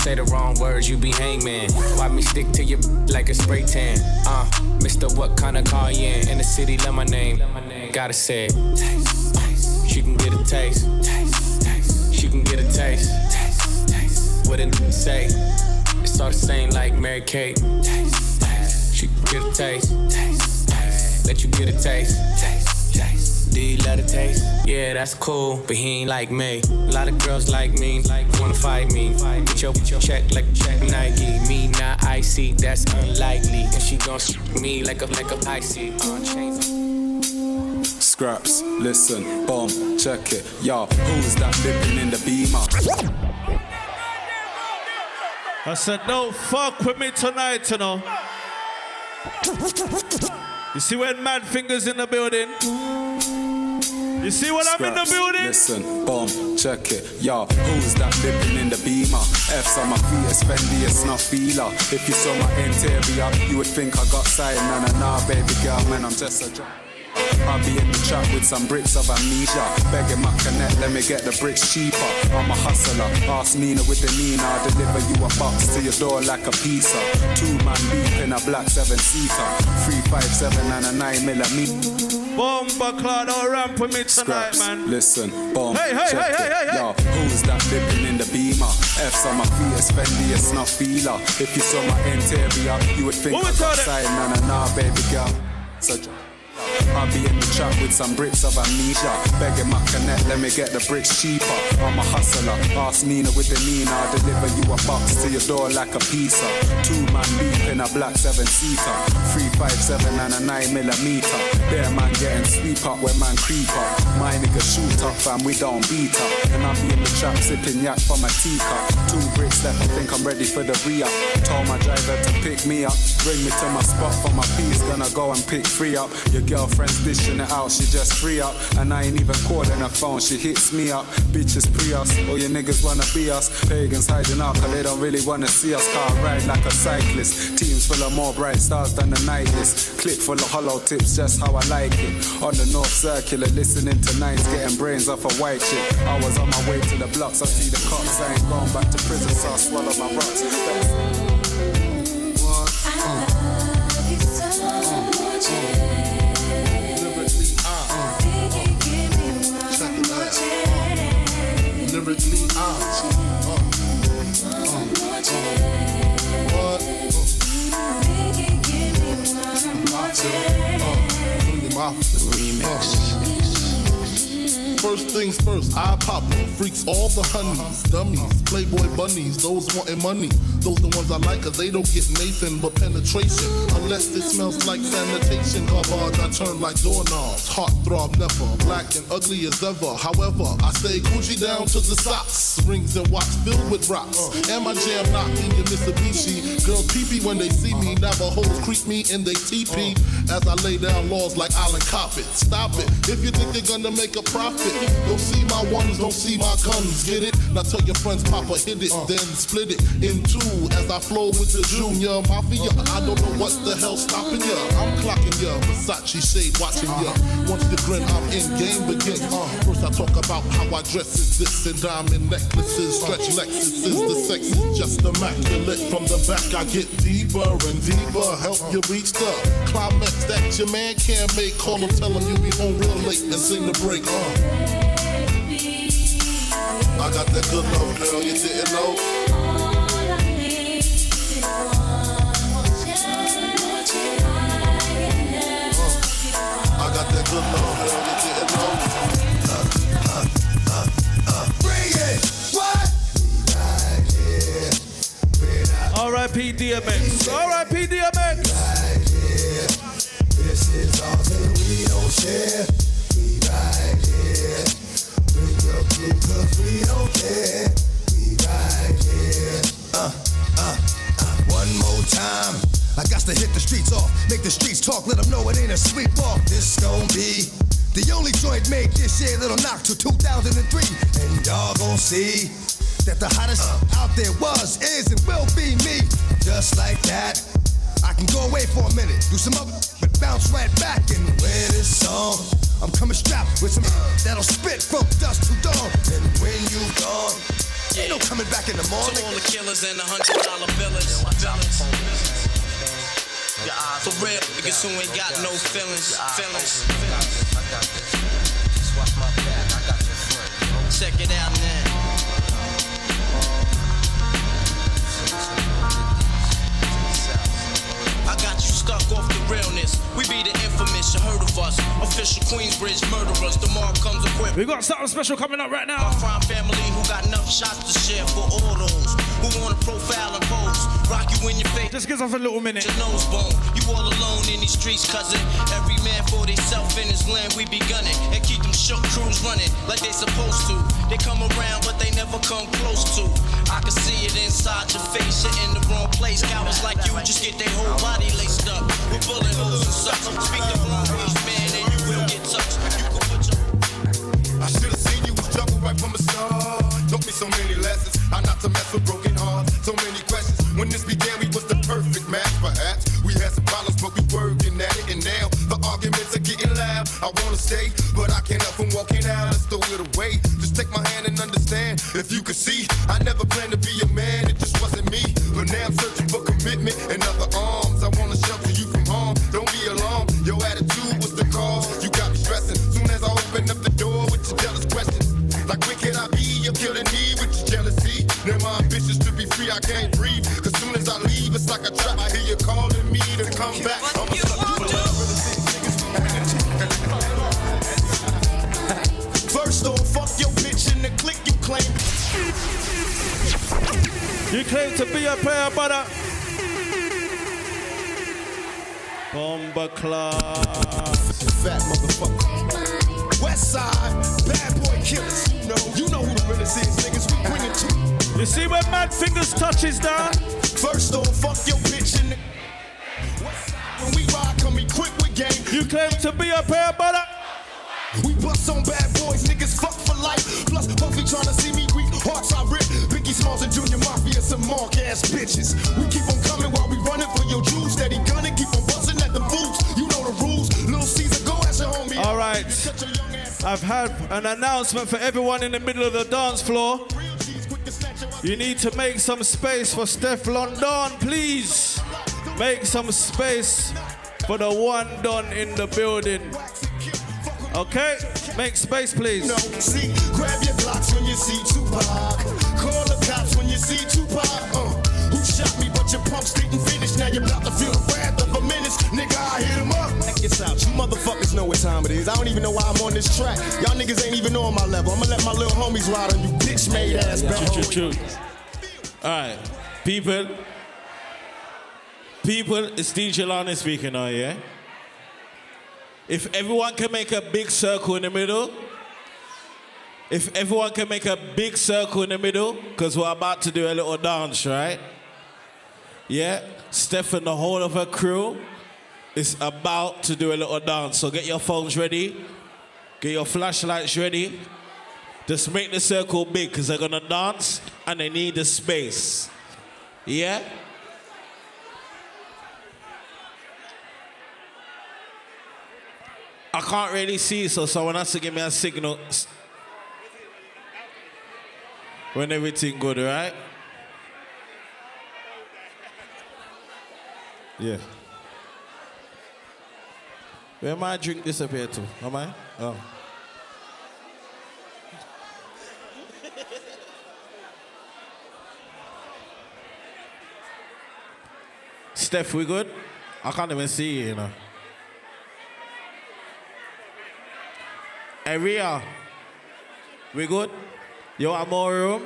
[SPEAKER 31] Say the wrong words, you be hangman. Why me stick to your like a spray tan? Uh, Mr. What kind of car you in? In the city, love my name. Gotta say it. She can get a taste. She can get a taste. What it say? It's all the same like Mary Kate. She can get a taste. Let you get a taste. Taste, taste. Do you love the taste? Yeah, that's cool, but he ain't like me. A lot of girls like me, like wanna fight me. Get your, get your check like check Nike. Me not icy, that's unlikely. And she gon' s me like a like a icy. Chains.
[SPEAKER 32] Scraps, listen, bomb, check it. Yo, who's that dipping in the beamer?
[SPEAKER 1] I said, don't fuck with me tonight, you know. [LAUGHS] You see when Mad Fingers in the building? You see when I'm in the building?
[SPEAKER 32] Listen, bomb, check it. Yo, who's that dipping in the beamer? F's on my feet, it's Fendi, it's not feeler. If you saw my interior, you would think I got sight. Nah, nah, nah, baby girl, man, I'm just a. I'll be in the trap with some bricks of amnesia. Begging my connect, let me get the bricks cheaper. I'm a hustler, ask Nina with the Nina. I'll deliver you a box to your door like a pizza. Two man deep in a black seven seater. Three, five, seven, and a nine millimeter.
[SPEAKER 1] Bomba cloud or ramp with me tonight,
[SPEAKER 32] Scraps,
[SPEAKER 1] man.
[SPEAKER 32] listen, bomb,
[SPEAKER 1] Hey, hey, hey, hey, hey, hey.
[SPEAKER 32] Yo, who's that dipping in the beamer? F's on my feet, it's Fendi, it's not feeler. If you saw my interior, you would think
[SPEAKER 1] What
[SPEAKER 32] I was
[SPEAKER 1] call it?
[SPEAKER 32] outside, nah, nah, nah, baby girl. So, I'll be in the trap with some bricks of amnesia. Begging my connect, let me get the bricks cheaper. I'm a hustler, ask Nina with the Nina. I'll deliver you a box to your door like a pizza. Two man deep in a black seven seater. Three, five, seven, and a nine millimeter. There man getting sweep up when man creep up. My nigga shoot up, fam, we don't beat up. And I'll be in the trap sipping yak from a teacup. Two bricks left, I think I'm ready for the re-up. Told my driver to pick me up. Bring me to my spot for my piece, gonna go and pick three up. Your girlfriend's dishing it out, she just free up. And I ain't even calling her phone, she hits me up. Bitches pre us, all your niggas wanna be us. Pagans hiding out, cause they don't really wanna see us. Car ride like a cyclist. Teams full of more bright stars than the night list. Clip full of hollow tips, just how I like it. On the North Circular, listening to nines, getting brains off a white chick. I was on my way to the blocks, I see the cops, I ain't going back to prison, so I swallow my rocks.
[SPEAKER 33] Lyrically, uh, uh, uh, what? Remix. First things first, I pop. Freaks all the honeys, dummies, playboy bunnies, those wanting money. Those the ones I like, cause they don't get Nathan but penetration. Unless it smells like sanitation. Garbage, I turn like doorknobs. Heart throb never, black and ugly as ever. However, I stay Gucci down to the socks. Rings and watch filled with rocks. And my jam knocking your Mitsubishi. Girls peepee when they see me. Navajos creep me in they teepee. As I lay down laws like Island Coppet. Stop it. If you think you're gonna make a profit, don't see my ones, don't see my guns. Get it? Now tell your friends, Papa hit it, then split it in two. As I flow with the junior mafia. I don't know what the hell stopping ya. I'm clocking ya. Versace shade watching ya. Once the grin, I'm in game begin. Uh, first I talk about how I dress is this and diamond necklaces, stretch Lexuses. The sex is just immaculate. From the back I get deeper and deeper. Help you reach the climax that your man can't make. Call him, tell him you be home real late and sing the break. Uh. I got that good love, girl, you didn't know. Uh, I got good love, girl, you didn't know.
[SPEAKER 16] Bring it! What?
[SPEAKER 1] R.I.P. DMX. R.I.P. DMX.
[SPEAKER 16] This is all that we don't share. Some other, but bounce right back. And wear this song. Coming strapped with some that'll spit from dusk to dawn. And when you gone, ain't no coming back in the morning.
[SPEAKER 8] To all the killers and the hundred dollar. For real, niggas who ain't got no feelings. Feelings. Check it out now. I got you stuck off the realness. We be the infamous, you heard of us. Official Queensbridge murderers. The mark comes equipped.
[SPEAKER 1] We got something special coming up right now.
[SPEAKER 8] My crime family who got enough shots to share for all those who wanna profile and pose. Rock you in your face.
[SPEAKER 1] Just give us a little minute.
[SPEAKER 8] Your nose bone. You all alone in these streets, cousin. Every man for theyself in his land, we be gunning. And keep them shook crews running like they supposed to. They come around, but they never come close to. I can see it inside your face. You're in the wrong place. Cowards like you just get their whole body laced up with bullet holes and
[SPEAKER 34] I should have seen you was trouble right from the start. Taught me so many lessons. How not to mess with broken hearts. So many questions. When this began, we was the perfect match. Perhaps we had some problems, but we working at it. And now the arguments are getting loud.
[SPEAKER 13] I wanna stay. But I can't help from walking out, let's throw it away. Just take my hand and understand. If you could see, I never planned to be a man, it just wasn't me. But now I'm searching for commitment and other arms. I wanna shelter your attitude was the cause. You got me stressing. Soon as I open up the door with your jealous questions. Like when can I be? You're killing me with your jealousy. Now my ambitions to be free, I can't breathe. Cause soon as I leave, it's like a trap. I hear you calling me to come back. I'ma you.
[SPEAKER 11] First off, fuck your bitch in the click you claim.
[SPEAKER 1] You claim to be a player, brother. Bomber class.
[SPEAKER 11] Fat motherfucker. West side, bad boy killers. You know, you know who the realest is, niggas. We bring it to.
[SPEAKER 1] You see where Mad Fingers touches down?
[SPEAKER 11] First off, fuck your bitch in the. West side, when we ride, come equipped with game.
[SPEAKER 1] You claim to be a player, brother.
[SPEAKER 11] We bust on bad boys, niggas fuck for life. Plus, Puffy tryna see me weak, hearts I rip. Biggie Smalls and Junior Mafia, some mark ass bitches. We keep on coming while we running for your jewels. Steady gunning, keep on busting at the boots. You know the rules. Little Caesar, go your homie.
[SPEAKER 1] All right. I've had an announcement for everyone in the middle of the dance floor. You need to make some space for Stefflon Don, please. Make some space for the one done in the building. Okay? Make space, please.
[SPEAKER 11] No, see, grab your blocks when you see Tupac. Call the cops when you see Tupac. Uh, who shot me, but your pumps didn't finish. Now you're about to feel Nigga, I hit him up. Check this out. You motherfuckers know what time it is. I don't even know why I'm on this track. Y'all niggas ain't even on my level. I'ma let my little homies ride on you bitch made ass back.
[SPEAKER 1] True, true, true. All right, people. People, it's DJ Lana speaking now, yeah? If everyone can make a big circle in the middle, if everyone can make a big circle in the middle, because we're about to do a little dance, right? Yeah? Steph and the whole of her crew is about to do a little dance. So get your phones ready, get your flashlights ready. Just make the circle big because they're gonna dance and they need the space. Yeah? I can't really see, so someone has to give me a signal when everything good, right? Yeah. Where my drink disappear to? Am I? Oh. Steph, we good? I can't even see you, you know. Ria, we good? You want more room?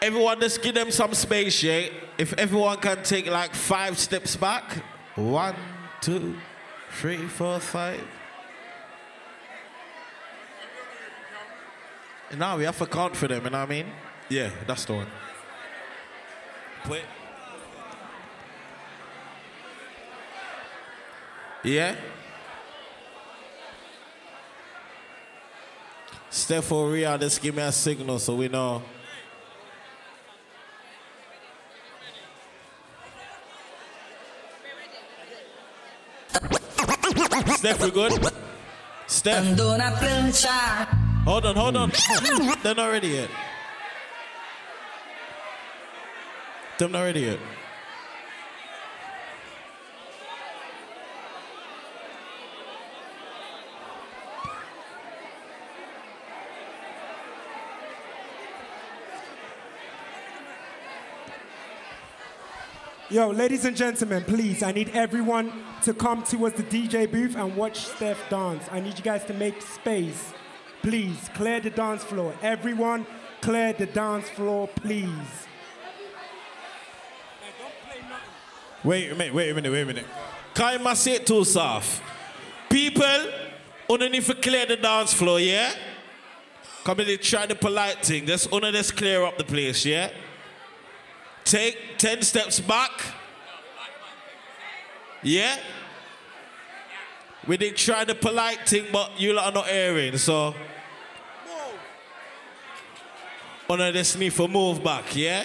[SPEAKER 1] Everyone, just give them some space, yeah? If everyone can take like five steps back. One, two, three, four, five. And Now we have to count for them, you know what I mean? Yeah, that's the one. Wait. Yeah? Steph or Ria, just give me a signal so we know. Steph, we good? Steph. Hold on, hold on. They're not ready yet. They're not ready yet.
[SPEAKER 35] Yo, ladies and gentlemen, please, I need everyone to come towards the DJ booth and watch Steph dance. I need you guys to make space. Please, clear the dance floor. Everyone, clear the dance floor, please.
[SPEAKER 1] Wait a minute, wait a minute, wait a minute. Can't you say it too soft? People, only underneath to clear the dance floor, yeah? Come in, try the polite thing. Just under just clear up the place, yeah? Take 10 steps back. Yeah? We did try the polite thing, but you lot are not hearing, so. Under just need for move back, yeah?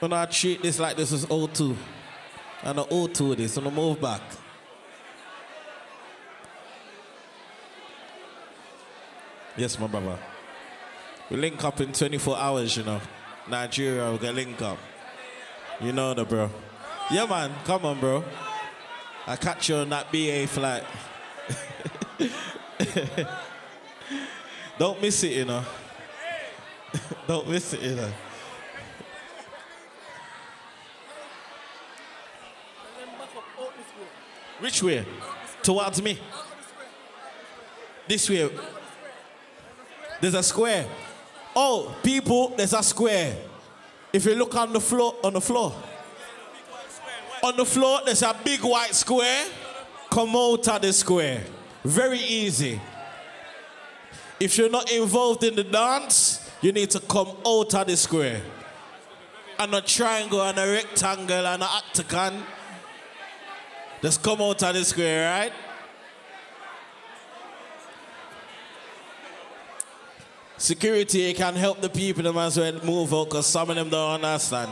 [SPEAKER 1] When I treat this like this is O2. And I auto this and I move back. Yes, my brother. We link up in 24 hours, you know. Nigeria, we get link up. You know the bro. Yeah, man. Come on, bro. I catch you on that BA flight. [LAUGHS] Don't miss it, you know. [LAUGHS] Don't miss it, you know. Which way? Towards me. This way. There's a square. Oh, people, there's a square. If you look on the floor, on the floor, on the floor, there's a big white square. Come out of the square. Very easy. If you're not involved in the dance, you need to come out of the square. And a triangle and a rectangle and an octagon. Just come out of the square, right? Security can help the people them as well move out because some of them don't understand.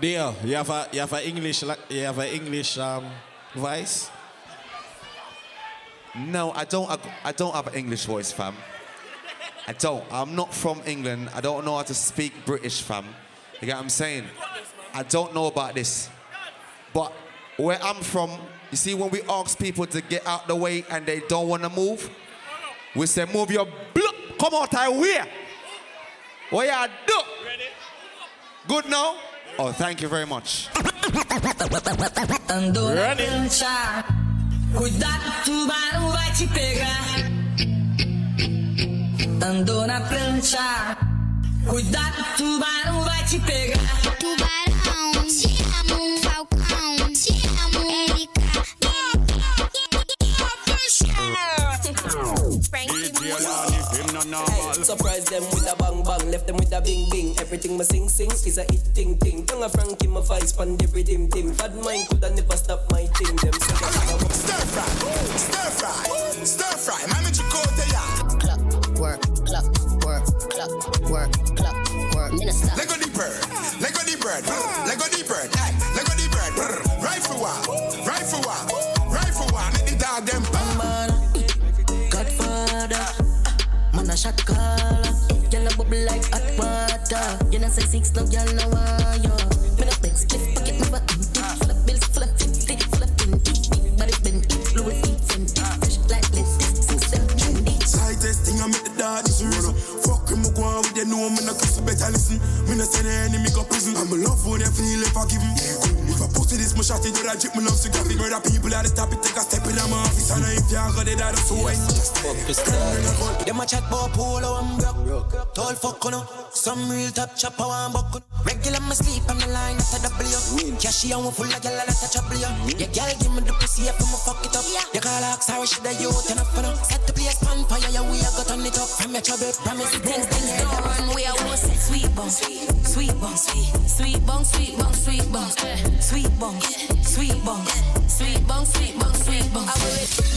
[SPEAKER 1] Deal, you have a you have a English you have an English um, voice.
[SPEAKER 36] No, I don't. I don't have an English voice, fam. I don't. I'm not from England. I don't know how to speak British, fam. You get what I'm saying? I don't know about this. But where I'm from, you see, when we ask people to get out the way and they don't want to move, we say, move your block, come out I way. What you do? Good now? Oh, thank you very much.
[SPEAKER 37] Andou cuidado, tubarão vai te pegar. Andou na prancha, cuidado, tubarão vai te pegar.
[SPEAKER 38] Tubarão, te amo, Falcão, te amo, Erika.
[SPEAKER 39] Hey, surprise them with a bang bang, left them with a bing bing. Everything my sing sing is a hit ting ting. Tongue a Frankie my vice pan the rhythm tim. Bad mind coulda never stop my thing. Them say
[SPEAKER 11] Stir fry, stir fry, stir fry. Mami chicote ya.
[SPEAKER 40] Clock, work, clock, work, clock, work, clock, work. Minister.
[SPEAKER 11] Lego the bird, Lego the bird, Lego the bird, Rifle wa, rifle wa, rifle wa. Make the dog them
[SPEAKER 40] Man, Godfather, man a shot caller. Girl a bubble like hot water. You know say six, no girl no wire. Me no big split pocket, never empty. Full of bills, full of fifty, full of twenty. Big body bend, Louis V Fendi, fresh like this, since them trendy.
[SPEAKER 11] Slightest thing I make the dog this run. Fuck him, go on with you know me no cuss, better listen. Me no say the enemy go prison. I'm a love when you feel if I give him. If I post it, this my shot it, do that drip, me love cigar. Murder people at the top, it take a step in my office. And if you got it, that's so wait.
[SPEAKER 39] Them a chat about polo and broke. Tall fuck on Some real top chopper one buck. Regular me sleep on the line at a W. Cashy and we full of gyal a lot of trouble. Yeah, gyal give me the pussy if I'ma fuck it up. You call her sorry she the youth and up for Set the place on fire, yeah we a go turn it up. From your trouble, promise it
[SPEAKER 38] Things, things don't run, we are one set. Sweet bong, sweet bong, sweet bong, sweet bong, sweet bong, sweet bong, sweet bong, sweet bong, sweet bong, sweet bong.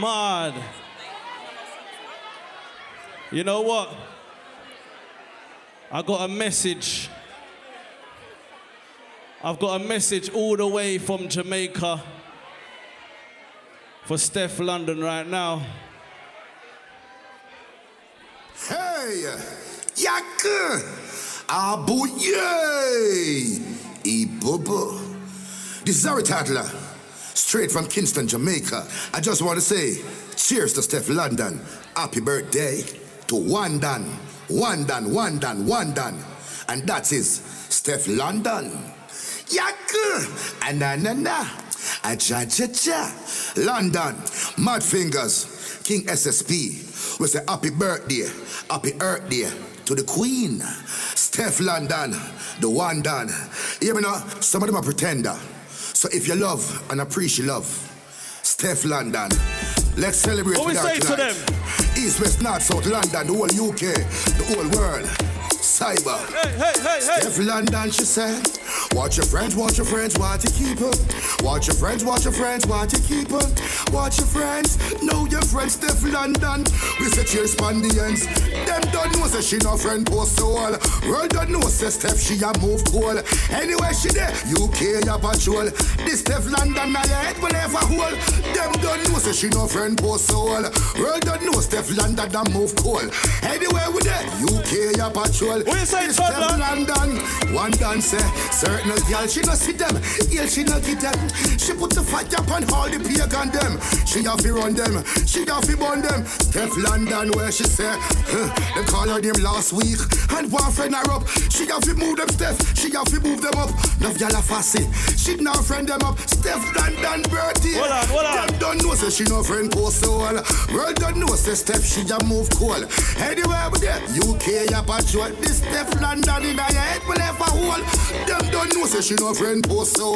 [SPEAKER 1] Mad. You know what? I got a message. I've got a message all the way from Jamaica for Stefflon Don right now.
[SPEAKER 11] Hey, yak, abu yay, e bubba. Straight from Kingston, Jamaica. I just want to say, cheers to Stefflon Don. Happy birthday to one done, one done, one done, one done, and that is Stefflon Don. Yak, and na na na. I cha cha cha. London, Mad Fingers, King SSP. We say happy birthday, happy Earth Day to the Queen. Stefflon Don, the one done. Hear me now, some of them are pretender. So if you love and appreciate love, Stefflon Don, let's celebrate
[SPEAKER 1] What we say to
[SPEAKER 11] tonight.
[SPEAKER 1] them?
[SPEAKER 11] East, West, North, South, London, the whole UK, the whole world. Cyber.
[SPEAKER 1] Hey, hey, hey, hey.
[SPEAKER 11] Stefflon Don, she said. Watch your friends, watch your friends, watch you keep her. Watch your friends, watch your friends, watch you keep her. Watch your friends, know your friends, Stefflon Don. We say cheers on the ends. Them don't know say she no friend post soul. World don't know say Steph she a move cool. Anyway she there, UK ya patrol. This Stefflon Don na your head will ever hold. Them don't know say she no friend post soul. World don't know Stefflon Don a move cool. Anyway we there, UK ya patrol.
[SPEAKER 1] You say,
[SPEAKER 11] This
[SPEAKER 1] Todd,
[SPEAKER 11] Steph
[SPEAKER 1] man?
[SPEAKER 11] London, one dance, eh, certain girl, she no see them, yeah, she no get them. She put the fire up on all the pagan them. She have to run them, she have to burn them. Stefflon Don, where she say, huh, they call her name last week, and one friend her up. She have to move them, Steph, she have to move them up. No girl a fussy, she now friend them up. Stefflon Don birthday,
[SPEAKER 1] Hold on, hold on.
[SPEAKER 11] them don't know say she no friend post soul. World don't know say Steph she a move cool. Anyway, we there, UK ya patrol. This Stefflon Don in her head will ever hold. Them don't know say she no friend post soul.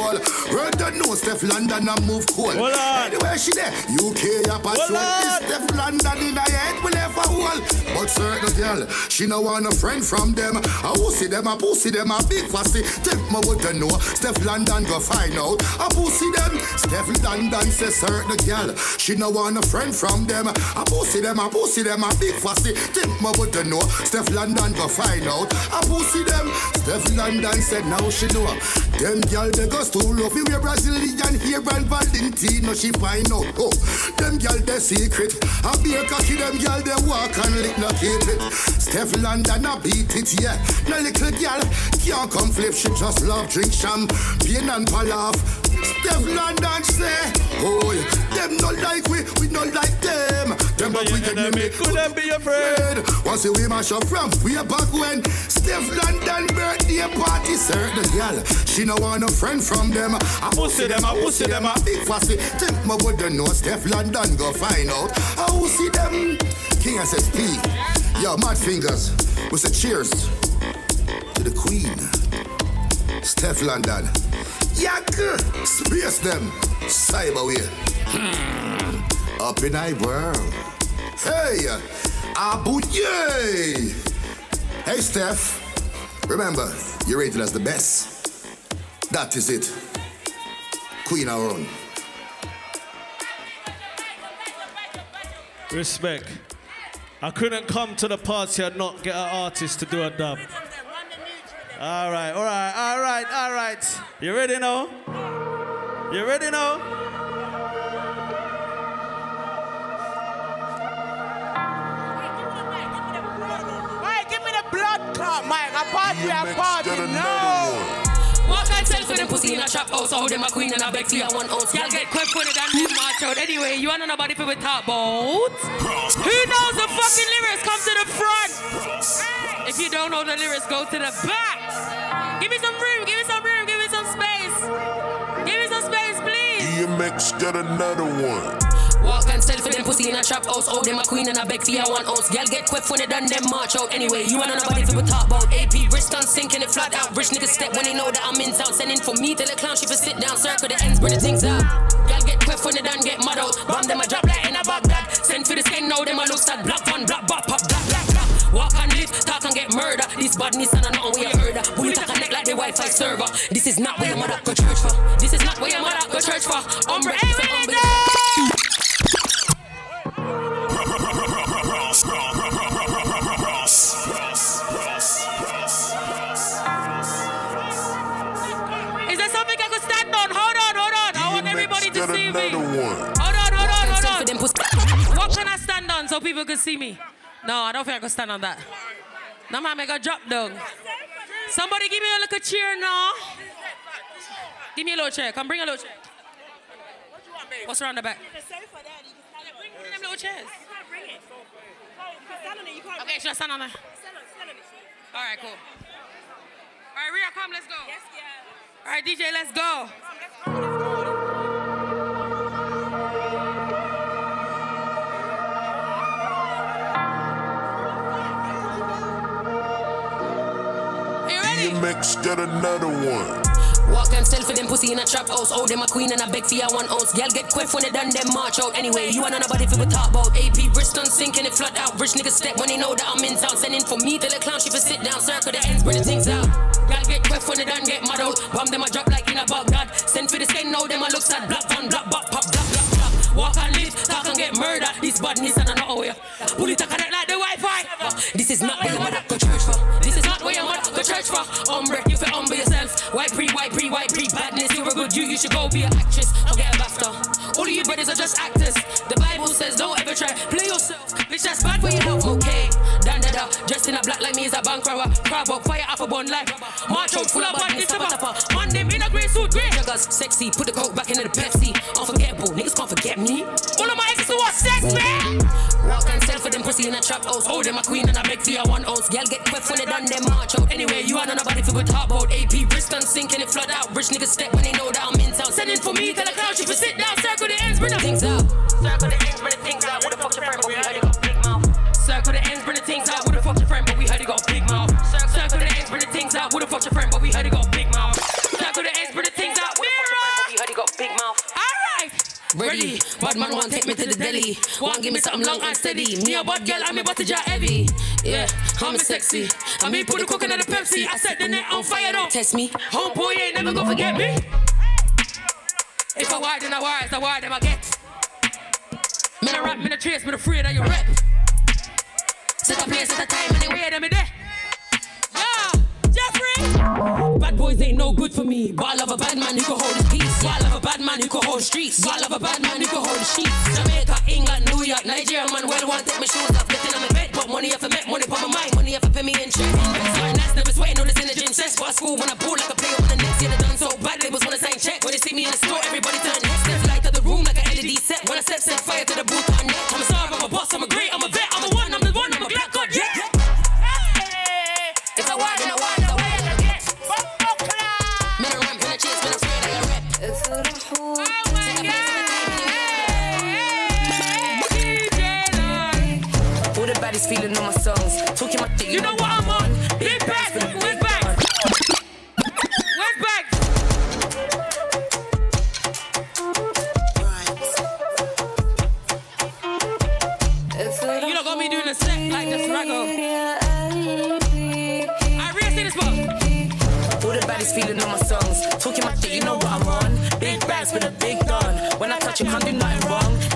[SPEAKER 11] World don't know Stefflon Don a move cool.
[SPEAKER 1] Hold on.
[SPEAKER 11] Anyway, she there, UK ya patrol. This. Stefflon Don in her head will ever hold. But certain girl, she no want a friend from them. I pussy them, I pussy them, a big fussy. Them me wouldn't know. Stefflon Don go find out. I pussy them. Stefflon Don say certain girl, she no want a friend from them. I pussy them, I pussy them, a big fussy. Them me wouldn't know. Stefflon Don go find out. I pussy them. Stefflon Don said now she know. Them girl they go to love you wear Brazilian here and Valentino she find out. Oh, them girl they secret. I be a cocky them girl they walk and lick no keep it. Stefflon Don a beat it yeah. No little girl can't come flip. She just love drink champagne and palaf. Stefflon Don say, oh, yeah. them not like we, we not like them. Them but we make
[SPEAKER 1] Could them be friend?
[SPEAKER 11] once we mash up from way back when Stefflon Don birthday party certain girl She no want no friend from them. I pussy them, I pussy them, I big fussy. Think my wouldn't know Stefflon Don go find out. I will see them. King SSP Yo, mad fingers. We say cheers To the queen. Stefflon Don Yak Space them Cyberway hmm. Up in our world Hey, Abu Hey, Steph. Remember, you're rated as the best. That is it. Queen our own.
[SPEAKER 1] Respect. I couldn't come to the party and not get an artist to do a dub. All right, all right, all right, all right. You ready now? You ready now?
[SPEAKER 29] Hey, give me the blood clot, Mike. A party, a party, no.
[SPEAKER 18] Sell them pussy in a trap house. How them a queen and a beg for you one ounce. Y'all get quick for it and them march out. Anyway, you wanna know nobody for we talk about? Who knows the fucking lyrics? Come to the front. If you don't know the lyrics, go to the back. Give me some room. Give me some room. Give me some space. Give me some space, please.
[SPEAKER 41] DMX got another one.
[SPEAKER 18] Walk and sell for them pussy in a trap house. Oh, them a queen and a beg for you one ounce. Girl get quick when they done them march out. Anyway, you wanna nobody we talk about? AP wrist on sinking it flat out. Rich niggas step when they know that I'm in town. Sending for me till the clown she for sit down. Circle the ends, bring the things out. Girl get quick when they done get mud out. Bomb them a drop like in a Baghdad. Send for the skin now them a look sad. Black one, black pop, pop, black, black, black. Walk and live, talk and get murder. This badness and I know you heard. Bullet a connect like the Wi-Fi server. This is not where your mother go church for. This is not where your mother go church for. Umbre, so people can see me? No, I don't think I can stand on that. No, man, make a drop down. Somebody give me a little cheer now. Give me a little chair. Come bring a little chair. What's around the back? Bring them little chairs. Stand on it. You can't. Okay, should I stand on it? Stand on, stand on it. All right, cool. All right, Ria, come, let's go. Yes, yeah. All right, DJ, let's go.
[SPEAKER 42] Let's go. Let's go. Mix, get another one.
[SPEAKER 18] Walk and sell for them pussy in a trap house. Oh, them a queen and a beg for ya one ounce. Girl get quick when they done them march out. Anyway, you and nobody for we talk about. AP Bristol sinking it flood out. Rich niggas step when they know that I'm in town. Sending for me till the clown she for sit down. Circle the ends, bring the things out. Girl get quick when they done get mad out. Bomb them a drop like in a Baghdad. Send for the skin now them a look sad. Black on black, pop, pop, black, black, black. Walk and live, talk and get murdered. This badness and I know where. Pull it a connect like the Wi-Fi. This is not where your mother go church for. Church for. Umbre, you feel humble yourself. White pre, white pre, white pre. Badness, you're a good you. You should go be an actress or get a BAFTA. All of you brothers are just actors. The Bible says don't ever try play yourself. Bitch, that's bad for your health. Okay, done da da. Dressed in a black like me is a bank robber. Crab up, fire off a bun like. March out full of badness. Tapa tapa. Man, them in a grey suit, grey. Juggers, sexy. Put the coke back into the Pepsi. Unforgettable. Niggas can't forget me. All of my exes who are sex, man. Pussy in a trap house. Oh, them a queen and I beg for your one ounce. Girl get quick when they done them march out. Anyway, you and nobody for good talk about. AP Bristol sinking it flood out. Rich niggas step when they know that I'm in town. Sending for me, tell the clown she for sit down. Circle the ends, bring the things out. Circle the ends, bring the things out. Who the fuck's your friend? But we heard you got big mouth. Circle the ends, bring the things out. Who the fuck's your friend? But we heard you got big mouth. Circle the ends, bring the things out. Who the fuck's your friend? But we heard you got Ready, bad man want take me to the deli. Want give me something long and steady. Me a bad girl, I'm a butter jar heavy. Yeah, I'm sexy. I mean put the coconut in the Pepsi. I set the net on fire, don't test me. Homeboy ain't never gonna forget me. If I wire, then I wire. It's a wire, then I get. Me no rap, me no trace, me no afraid of your rep. Set a place, set a time, anywhere, them me there. Jeffrey. Bad boys ain't no good for me. But I love a bad man who can hold his peace. But I love a bad man who can hold streets. But I love a bad man who can hold the sheets. Jamaica, England, New York, Nigeria, man, well, want take my shoes off, getting on my bed. But money if I met, money for my mind, money if I pay me in check. Starting nice, never sweating, no this in the gym. Sex, but I school when I ball like a player on the next. They done so bad, labels wanna sign check. When they see me in the store, everybody turn next. Step light to the room like a LED set. When I step, set fire to the booth on net. I'm a star, I'm a boss, I'm a great, I'm
[SPEAKER 29] feeling on my songs. Talking my thing.
[SPEAKER 18] You know what I'm on? Big bags, where's bags? Where's bags? You don't got me doing a set like this, Raggo. I really see this one.
[SPEAKER 29] All the baddies feeling on my songs. Talking my thing, you know what I'm on. Big bags with a big gun. When I touch him, can't do nothing wrong.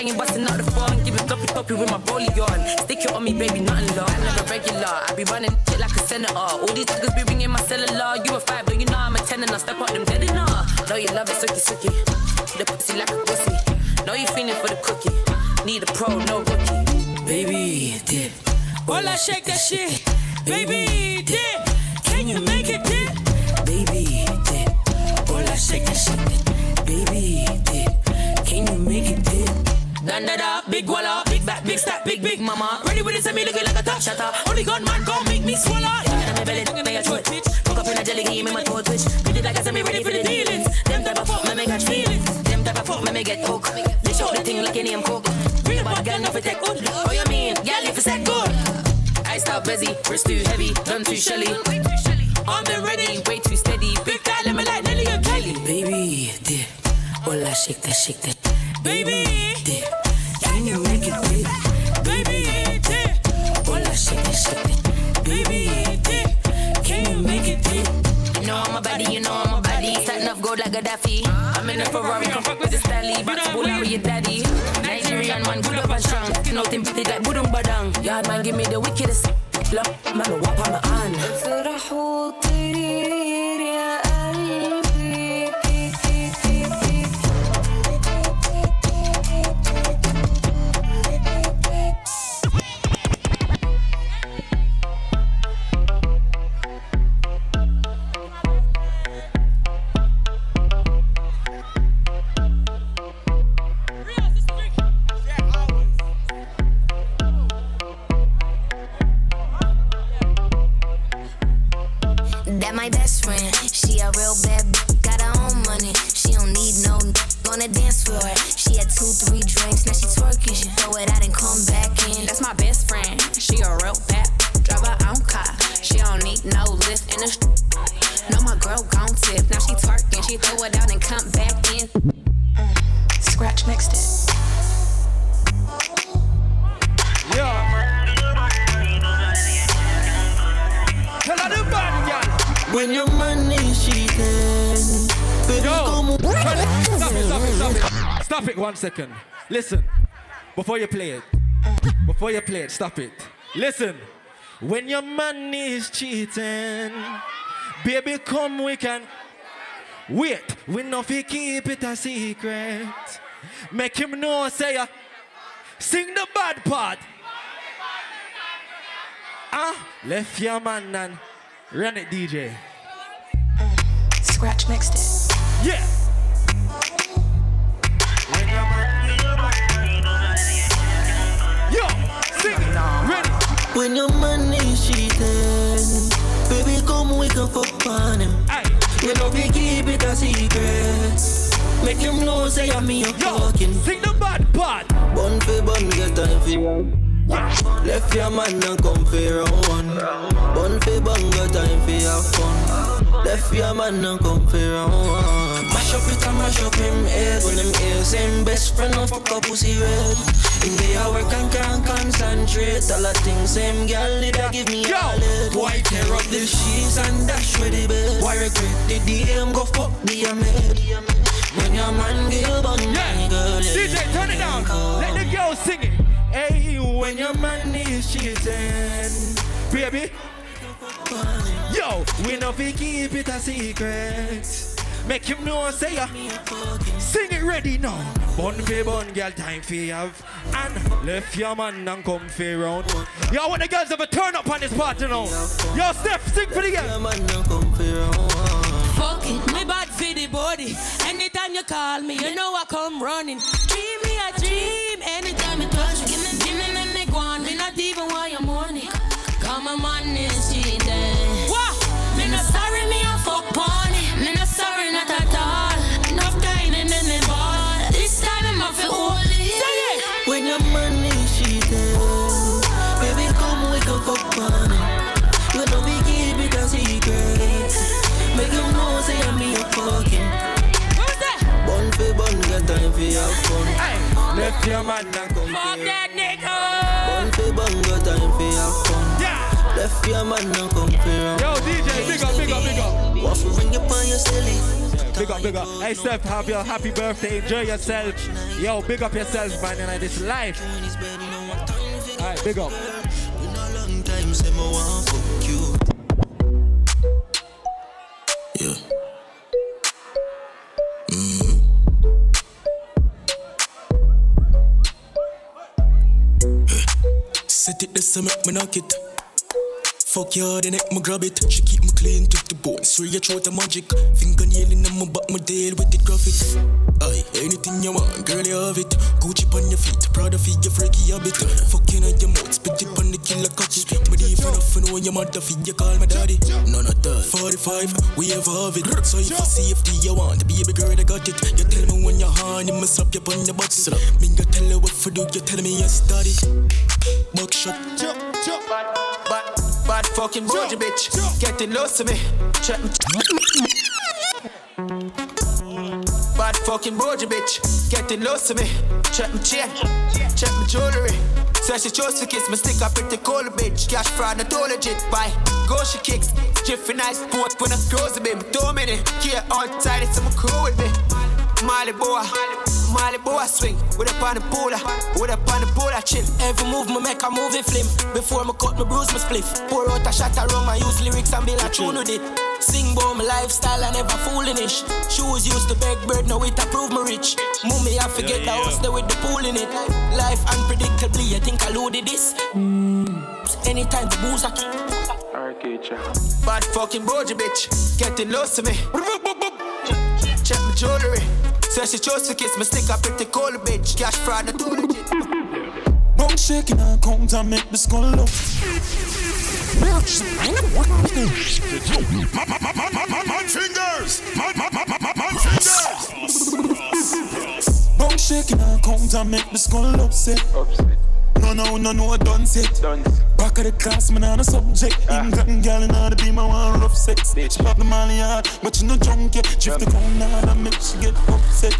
[SPEAKER 29] Banging, busting out the phone. Give it copy, copy with my rollie on. Stick it on me, baby, nothing long. I'm a regular. I be running shit like a senator. All these niggas be ringing my cellular. You a five, but you know I'm a ten and I step up them dead enough. Know you love it, sucky, sucky. The pussy like a pussy. Know you feeling for the cookie. Need a pro, no rookie. Baby, dip.
[SPEAKER 18] All I shake that shit. Baby, dip. Can you make it dip?
[SPEAKER 29] Baby, dip. All I shake that shit. Baby, dip. Can you make it dip?
[SPEAKER 18] Dun da da, big walla, big back, big stack, big big mama. Ready with it, send me looking like a top shutter. Only gun man gon' make me swallow.
[SPEAKER 29] Inna me belly, inna your throat, bitch. Fuck up in a jelly, give me my toe twitch. Beat it like I said, me ready for the dealings. Them type of fuck, me make catch feelings. Them type of fuck, me make get hook. They show the thing like your name cook. Real bad girl, no fi take good. Oh, you mean, girl, if you say good. I start busy, wrist too heavy, done too shelly.
[SPEAKER 18] I'm been ready.
[SPEAKER 29] Way too steady,
[SPEAKER 18] Big guy, let me like Nelly and Kelly.
[SPEAKER 29] Baby, dip. All I shake that, shake that.
[SPEAKER 18] Baby,
[SPEAKER 29] dip. Can you make it dip?
[SPEAKER 18] baby, dip.
[SPEAKER 29] All I shake that, shake that.
[SPEAKER 18] Baby, dip.
[SPEAKER 29] Can you make it dip? You know I'm a body, you know I'm a body. Starting off gold like Gaddafi. I'm in a Ferrari, come fuck with the Stanley. Back to Bulla with your daddy. Nigerian man, good up and strong. Skin out him pretty like Budum Badang. Yard man, give me the wickedest. Love, man, wap on my hand.
[SPEAKER 43] افرح وطير يا best friend. She a real bad b- got her own money. She don't need no n- on the dance floor. She had two, three drinks, now she twerking. She throw it out and come back in.
[SPEAKER 44] That's my best friend. She a real bad b- drive her own car. She don't need
[SPEAKER 43] no lift in the. street, know my girl gon' tip. Now she twerking, she throw it out
[SPEAKER 12] When your money cheating, baby, come
[SPEAKER 45] Stop it, stop it, stop it. Stop it one second. Listen, before you play it, before you play it, stop it. Listen, when your money is cheating, baby, come we can. Wait, we know if you keep it a secret. Make him know, say ya. Sing the bad part. Ah, left your man and run it, DJ.
[SPEAKER 43] Scratch mixed it.
[SPEAKER 45] Yeah. Yo, sing it. Ready.
[SPEAKER 12] When your money cheating, baby, come we can fuck on him. We love you keep it a secret. Make him know say I'm me a fucking.
[SPEAKER 45] Sing the bad part.
[SPEAKER 12] Bun for bun, get time for you. Left your man and come for round one. Bun for bun, get time for have fun. Left your man and come for round one. Mash up it and mash up him head. When him ears, same best friend of fuck up pussy red. In the hour can can't concentrate. All the things same girl did I give me all it. Why tear up the sheets and dash with the bed? Why regret the DM go fuck the maid? When your man give on my girl, yeah.
[SPEAKER 45] DJ, turn it down. Let the girl sing it. Hey, when your man is cheating, baby. Yo, we know we keep it a secret. Make him know, say ya. Sing it ready now. Bun for bun, girl, time for you have. And left your man and come for round. Yo, when the girls have a turn up on this party now. Yo, Steph, sing for the girl.
[SPEAKER 7] Fuck it, me bad for the body. Anytime you call me, you know I come running. Dream me a dream. Anytime you touch me, give me, give me, make me go on. Me not even want your money. Come on, man,
[SPEAKER 12] your money cheating, baby, come we can fuck on it. You know we keep it a secret. Make him know say I'm me a fucking. Bun for bun, get time for have fun.
[SPEAKER 45] Left your man and come
[SPEAKER 7] Fuck that nigga.
[SPEAKER 12] Bun for bun, get time for have fun. Left your man and come for round.
[SPEAKER 45] Yo, DJ, big up, big up, big up.
[SPEAKER 12] Waffle ring up on your silly.
[SPEAKER 45] Big up, big up. Hey, Steph, have your happy birthday. Enjoy yourself. Yo, big up yourself, man, in this life. Alright, big up.
[SPEAKER 12] Yeah. Mm.
[SPEAKER 27] Set it this to make me knock it. Fuck you, the neck me grab it. She keep me clean, took the bones. Through your throat, the magic. Fingernail in my back, my deal with the graphic. Aye, anything you want, girl, you have it. Gucci on your feet, proud of your freaky habit. Fucking on your mouth, spit it on the killer cocky. But even if you know your mother, feet, you call my daddy. None of that. 45, we ever have it. So if I safety you want, a baby girl, I got it. You tell me when you're horny, me slap you on your butt. Me go tell you what for do, you tell me you study. Buckshot.
[SPEAKER 12] Bad, bad fucking Georgia bitch. Getting lost to me. Check. Bad fucking bitch. Getting lost to me. Check me chain. Check my jewelry. Says she chose to kiss me, stick up pretty cold bitch. Cash fraud, not all legit. Bye. Go she kicks. Jiffy nice sport when I close the baby. Two minute. Here outside, it's some crew with me. Molly boy. Molly boy swing. With a on the pool. With a on the pool, chill. Every move me make a movie film. Before me cut my bruise, me spliff. Pour out a shot around my use lyrics and build a tune with it. Sing about my lifestyle and never foolish. Shoes used to beg bird, now it approve me rich. Mummy, I forget the house there with the pool in it. Life unpredictably, I think I loaded this. Mm. Anytime the booze I kick. Bad fucking Boja bitch, getting lost to me. Check my jewelry. Says she chose to kiss me, stick up pretty cold bitch. Cash fraud, not too legit.
[SPEAKER 27] Bone shaking her cones, I make the skull up.
[SPEAKER 13] Mad Fingers! Man, man, man, man, man fingers!
[SPEAKER 27] Bone shaking her cones, I make the skull upset. No, no, no, no, done set. Back of the class, man, on a subject.
[SPEAKER 31] Ah.
[SPEAKER 27] England gal in the beam, I want rough sex. She pop the molly hard, but she no drunk yet. Drift the crown down and make she get upset.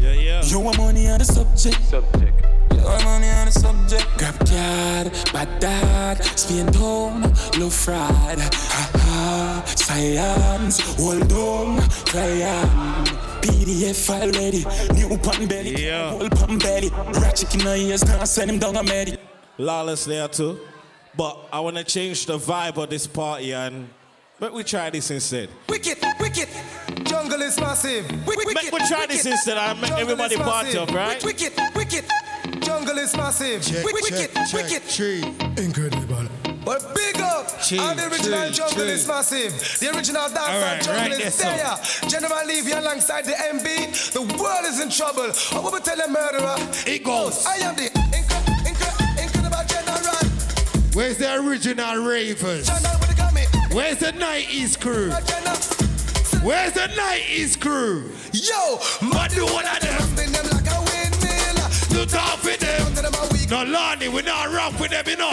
[SPEAKER 1] Yeah, yeah.
[SPEAKER 27] You want money on the subject. Subject. You want money on the subject. Grab card, bad dad, Spain town, low fried. Ha ha, science, hold on, client. PDF file ready, new pan belly,
[SPEAKER 1] Yeah.
[SPEAKER 27] whole pan belly. Ratchet in the ears, now send him down a medic.
[SPEAKER 1] Lawless there too. But I want to change the vibe of this party and but we try this instead.
[SPEAKER 39] Wicked, wicked. Jungle is massive. Wicked,
[SPEAKER 1] Make we try this instead and make
[SPEAKER 39] Jungle
[SPEAKER 1] everybody party up, right?
[SPEAKER 39] Wicked, wicked. Jungle is massive.
[SPEAKER 46] Check,
[SPEAKER 39] wicked,
[SPEAKER 46] check, check,
[SPEAKER 39] wicked.
[SPEAKER 46] tree. Incredible.
[SPEAKER 39] But big up!
[SPEAKER 46] Chi,
[SPEAKER 39] and the original
[SPEAKER 46] chi,
[SPEAKER 39] jungle
[SPEAKER 46] chi.
[SPEAKER 39] is massive. The original dance
[SPEAKER 1] All right,
[SPEAKER 39] jungle
[SPEAKER 1] right
[SPEAKER 39] is there. General Levy alongside the MB. The world is in trouble. I will tell a murderer.
[SPEAKER 1] It goes.
[SPEAKER 39] I am the incre- incre- incredible general.
[SPEAKER 46] Where's the original ravers?
[SPEAKER 39] General with the gummy.
[SPEAKER 46] Where's the 90s crew? Where's the 90s crew?
[SPEAKER 39] Yo,
[SPEAKER 46] What do one of them?
[SPEAKER 39] spin them like a windmill.
[SPEAKER 46] You talk with them.
[SPEAKER 39] Under them a week.
[SPEAKER 46] No, Lonnie, we not rock with them, you know.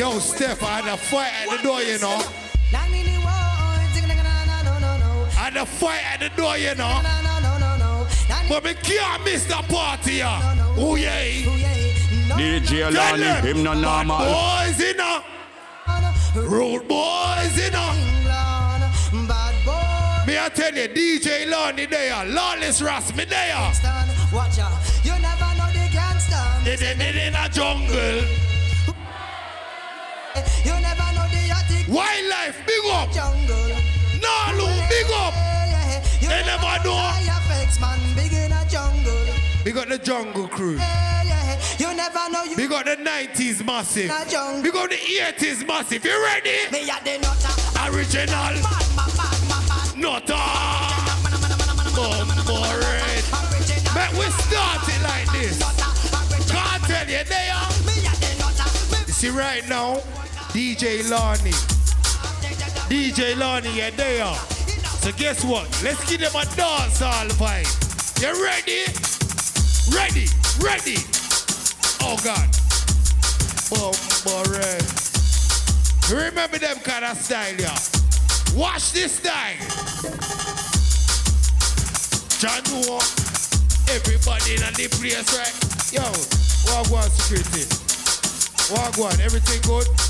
[SPEAKER 46] Yo, Steph, I had a fight at the door, you know. I had a fight at the door, you know. But we can't miss the party, yeah. Oh, yeah.
[SPEAKER 31] DJ Lonnie, him no normal.
[SPEAKER 46] Boys, you know. Rude boys, you know. Me, I tell you, DJ Lonnie there, Lawless Ross, me there.
[SPEAKER 39] Watch out. You never know the gangster.
[SPEAKER 46] They did it in a jungle. Wildlife, big up.
[SPEAKER 39] jungle.
[SPEAKER 46] Nalu, big up.
[SPEAKER 39] You
[SPEAKER 46] They never know.
[SPEAKER 39] effects, man, big in a jungle.
[SPEAKER 46] We got the jungle crew.
[SPEAKER 39] Yeah, yeah. You never know you
[SPEAKER 46] We got the 90s massive. We got the 80s massive. You ready?
[SPEAKER 39] Me a the nutter.
[SPEAKER 46] Original.
[SPEAKER 39] Bad, bad, bad.
[SPEAKER 46] Nutter. Bumbo But we start it like this. Can't tell you they are.
[SPEAKER 39] Me a the nutter.
[SPEAKER 46] You see right now, DJ Lonnie. DJ Lonnie, are. So guess what? Let's give them a dance all vibe. You ready? Ready? Ready? Oh God. Bumbo red. Remember them kind of style, yeah. Watch this style. Noah. Everybody in the place, right? Yo, Wagwan security. Wagwan, everything good?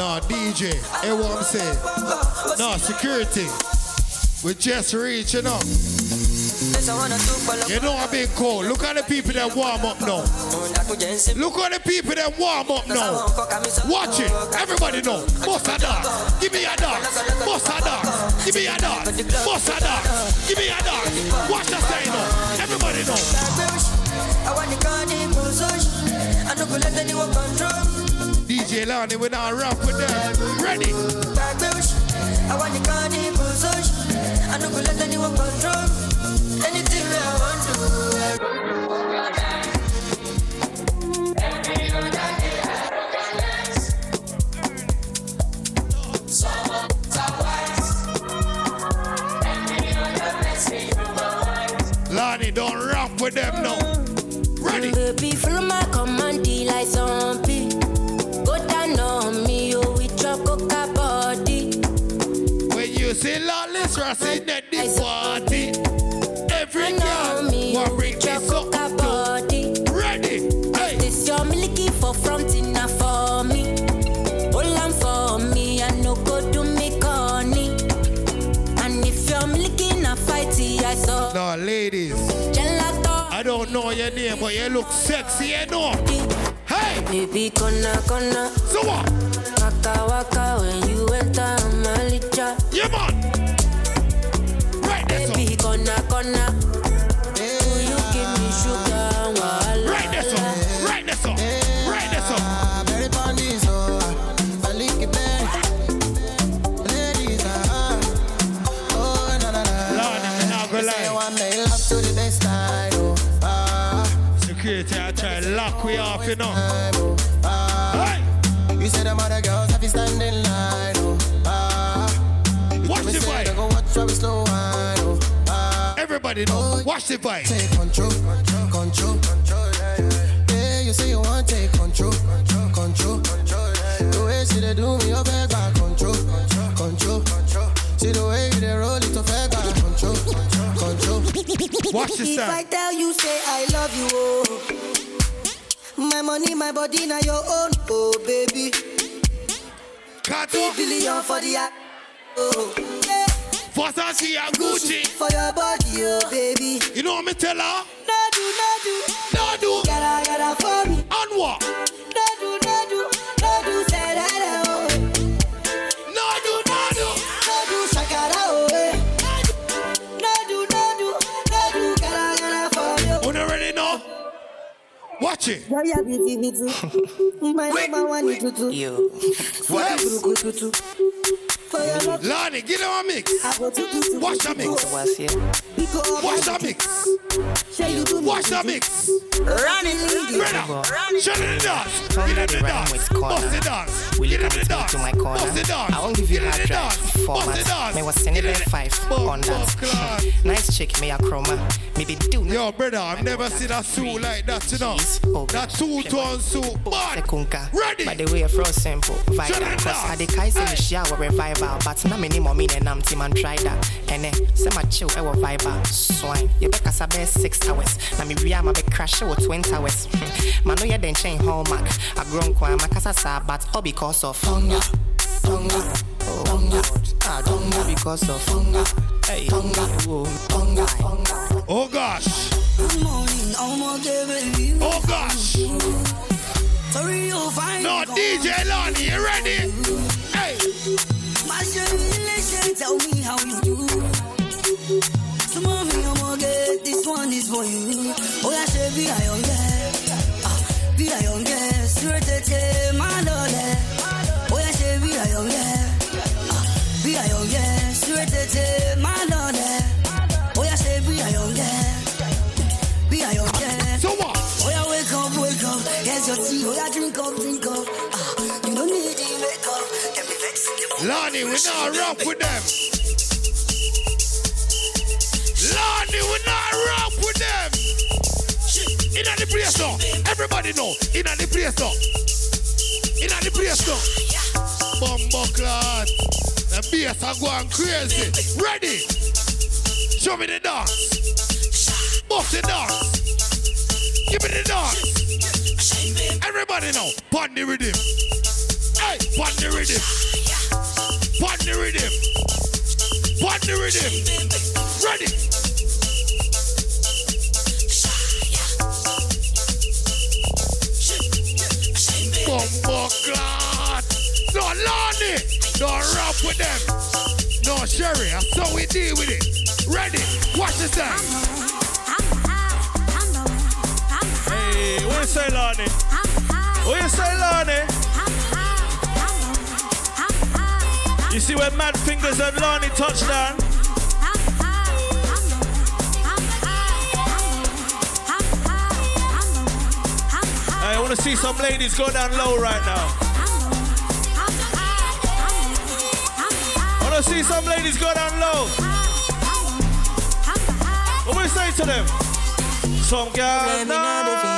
[SPEAKER 31] No,
[SPEAKER 46] DJ. I'm saying? No, security. We just reaching up. You know I've been cold. Look at the people that warm up now. Look at the people that warm up now. Watch it. Everybody know. Boss a dance. Give me a dance. Boss a dance. Give me a dance. Boss a dance. Give me a dance. Watch the style now. Everybody know.
[SPEAKER 39] I want the car, the. I don't let anyone control.
[SPEAKER 46] DJ Lonnie, we now rap with them. Ready?
[SPEAKER 39] Back bush. I want the car, push. I don't go let anyone control. Anything I want to.
[SPEAKER 46] Lonnie, don't rap with them now. Ready?
[SPEAKER 38] Baby, follow my command, like zombie.
[SPEAKER 46] Lawless, Ross in at the party. Every girl want bring
[SPEAKER 38] with
[SPEAKER 46] me
[SPEAKER 38] your
[SPEAKER 46] something
[SPEAKER 38] coca
[SPEAKER 46] to.
[SPEAKER 38] body.
[SPEAKER 46] Ready? Hey.
[SPEAKER 38] This your milky for front inna for me. On for me, I no go do me corny. And if you're milky na fighty, I saw
[SPEAKER 46] No, ladies.
[SPEAKER 38] gelato.
[SPEAKER 46] I don't know your name, but you look sexy, you know. Hey!
[SPEAKER 38] Baby, gonna, gonna.
[SPEAKER 46] So what?
[SPEAKER 38] Waka waka when you enter my
[SPEAKER 1] Malicha.
[SPEAKER 46] Yeah, man. Right there, so.
[SPEAKER 1] Baby, gonna, gonna. Will you give me sugar? Wahala.
[SPEAKER 46] Right there, so. Right there, so. Right there, so.
[SPEAKER 39] Very funny, so I lick it there. Ladies, ah, oh na na na.
[SPEAKER 46] Lord, I'm not gonna
[SPEAKER 39] You say you
[SPEAKER 46] lie.
[SPEAKER 39] want me love to the best side, ah.
[SPEAKER 46] Security, I try lock we off, you know. Everybody know. Watch the vibe.
[SPEAKER 39] Take control, control, control. Yeah, you say you want take control, control. Control. The way she they do me, you beg back control, control. control. See the way you they roll it, you beg back control, control.
[SPEAKER 46] Watch the
[SPEAKER 1] If I tell you, say I love you, oh. My money, my body, now your own, oh baby.
[SPEAKER 46] Three
[SPEAKER 1] billion for the act, oh. Yeah.
[SPEAKER 46] Versace and Gucci.
[SPEAKER 1] For your body, oh baby.
[SPEAKER 46] You know what me tell her?
[SPEAKER 1] No do, no do.
[SPEAKER 46] No do.
[SPEAKER 1] Gotta, gotta for me.
[SPEAKER 46] On what?
[SPEAKER 1] No do, no do, no do, say that, oh.
[SPEAKER 46] No do, no do.
[SPEAKER 1] No do, shakara, oh, eh. No do, no do, no do, gotta, gotta for me.
[SPEAKER 46] You already know. Watch it.
[SPEAKER 1] Girl, you beauty, me too. My number one is tutu.
[SPEAKER 39] You.
[SPEAKER 46] What?
[SPEAKER 1] Tutu, tutu. For your
[SPEAKER 46] Lonnie, give them a mix.
[SPEAKER 1] I go to tutu.
[SPEAKER 46] Watch the mix.
[SPEAKER 39] What's here?
[SPEAKER 46] Watch the mix.
[SPEAKER 1] Say you do me
[SPEAKER 46] Watch the mix.
[SPEAKER 1] Run it,
[SPEAKER 46] Brother, shut it the dance. Get in the
[SPEAKER 39] the rhyme
[SPEAKER 46] dance.
[SPEAKER 39] with.
[SPEAKER 46] Bust the dance.
[SPEAKER 39] Will you
[SPEAKER 46] Get in
[SPEAKER 39] come
[SPEAKER 46] the
[SPEAKER 39] with me
[SPEAKER 46] dance.
[SPEAKER 39] to my corner?
[SPEAKER 46] Bust the dance.
[SPEAKER 39] I won't give you
[SPEAKER 46] Get in
[SPEAKER 39] hard drive.
[SPEAKER 46] Bust the
[SPEAKER 39] format.
[SPEAKER 46] dance.
[SPEAKER 39] Me was sending
[SPEAKER 46] Get
[SPEAKER 39] them
[SPEAKER 46] in the-
[SPEAKER 39] five
[SPEAKER 46] Bump,
[SPEAKER 39] on that. [LAUGHS] nice chick, me a chroma. Me be do
[SPEAKER 46] Yo, brother, I've never seen a suit like that, you know. That two-tone suit. Man, ready.
[SPEAKER 39] By the way, fro simple.
[SPEAKER 46] Shut
[SPEAKER 39] Vital.
[SPEAKER 46] it
[SPEAKER 39] Cause
[SPEAKER 46] down.
[SPEAKER 39] I the kai say shower revival. But na me ni mo me ne nam team and try that. And eh, say my chill, eh, I will vibe ah, Swine. You bet kasa be six hours. Na me ria ma be crash with 20 hours. Hmm. Man, no, you then chain hallmark. I grown kwa ma kasa sa, but all because of hunger. Hunger. Oh, hunger. I don't know because of hunger. Hey, hunger. Hunger. Hunger.
[SPEAKER 46] Oh gosh.
[SPEAKER 1] Good morning, I'm okay.
[SPEAKER 46] Oh gosh.
[SPEAKER 1] Sorry, you'll find
[SPEAKER 46] No, DJ Lonnie, you ready?
[SPEAKER 1] Tell me how you do. So, mommy, I'm okay. This one is for you. Oh, I say, be I ah, eh, eh. on oh, yeah. Be I ah, eh, on oh, yeah. Sure, tete, my lole. Oh, I say, be I on yeah. Be I on yeah. Sure, tete, my lole. Oh, I say, be I on yeah. Be I on yeah.
[SPEAKER 46] So what?
[SPEAKER 1] Oh, yeah, wake up, wake up. Here's your tea. Oh, yeah, drink up, drink up.
[SPEAKER 46] Lonnie, we not rock with them. Lonnie, we not rock with them. Inna the place now. Everybody know. Inna the place now. Inna the place now. Bumbo clad. The bass are going crazy. Ready? Show me the dance. Bust the dance. Give me the dance. Everybody know. Pon the rhythm. Hey, pon the rhythm. Pon the rhythm. Pon the rhythm. Ready? Bumbo clad. No, Lonnie. Don't rap with them. No, Sherry. That's how we deal with it. Ready? Watch this time. Hey, what you say, Lonnie? What you say, Lonnie? You see where Mad Fingers and Lonnie touchdown? Hey, I want to see some ladies go down low right now. I want to see some ladies go down low. What we say to them? Some nah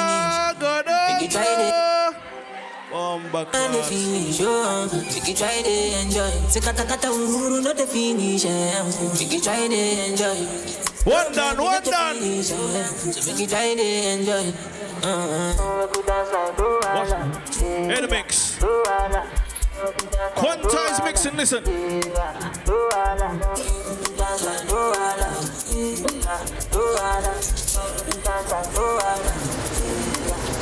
[SPEAKER 46] Bomba
[SPEAKER 1] And the
[SPEAKER 46] class.
[SPEAKER 1] finish, oh, make you try to enjoy. Kata kata uhuru, not the finish. Make you try to enjoy.
[SPEAKER 46] One done, one done.
[SPEAKER 1] So make you try to enjoy. Uh-uh.
[SPEAKER 46] Hey, the mix. Quantize mixing, listen.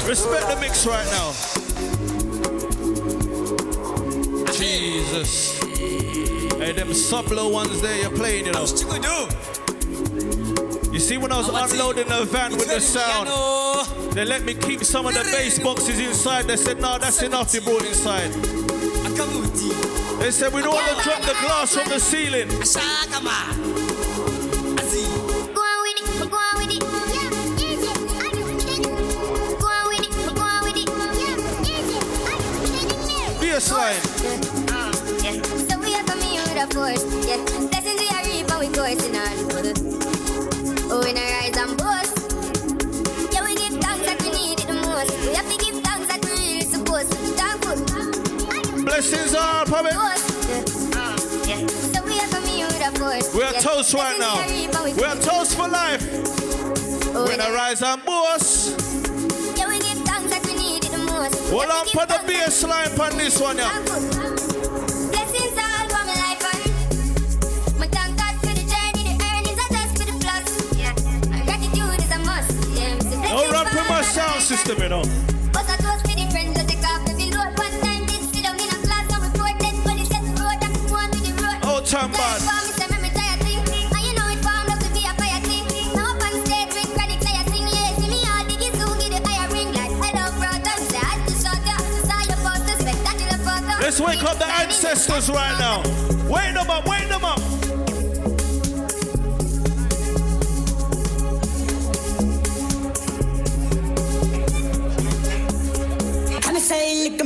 [SPEAKER 46] Respect the mix right now. Jesus.
[SPEAKER 1] Hey, them sub-low ones there you're playing, you know. You see, when I was unloading the van with the sound, they let me keep some of the bass boxes inside. They said, no, that's enough you brought inside. They said, we don't want to drop the glass from the ceiling.
[SPEAKER 38] Go on with coming here with a force. Yeah, blessings we are reap and we coursing on. Oh, in a rise and boast. Yeah, we give thanks that we need it the most. We have to give thanks that we really supposed to. Thankful.
[SPEAKER 1] Blessings are coming.
[SPEAKER 38] Yeah. So we are coming with a force.
[SPEAKER 1] We are
[SPEAKER 38] Yeah.
[SPEAKER 1] toast right now.
[SPEAKER 38] we
[SPEAKER 1] We are toast for life.
[SPEAKER 38] Oh,
[SPEAKER 1] When I rise and boast.
[SPEAKER 38] Yeah, we give thanks that we need it the most.
[SPEAKER 1] Hold on, put the bass line on this one, yeah.
[SPEAKER 38] Blessings
[SPEAKER 1] run
[SPEAKER 38] all
[SPEAKER 1] my sound system, you know.
[SPEAKER 38] But I toast to the friends that take off every load. One time did sit down in a class and report that when he set the road, I could go on the road.
[SPEAKER 1] Oh, time bad.
[SPEAKER 38] why me say me me tired thing. And you know it formed up to be a fire thing. Now up on stage with chronic fire sing. Yeah, see me all diggy soon give the higher ring like hello brother. Say I just shot ya. Saw your poster spectacular photo.
[SPEAKER 1] Let's wake up the ancestors right now. Wake them up, wake them up.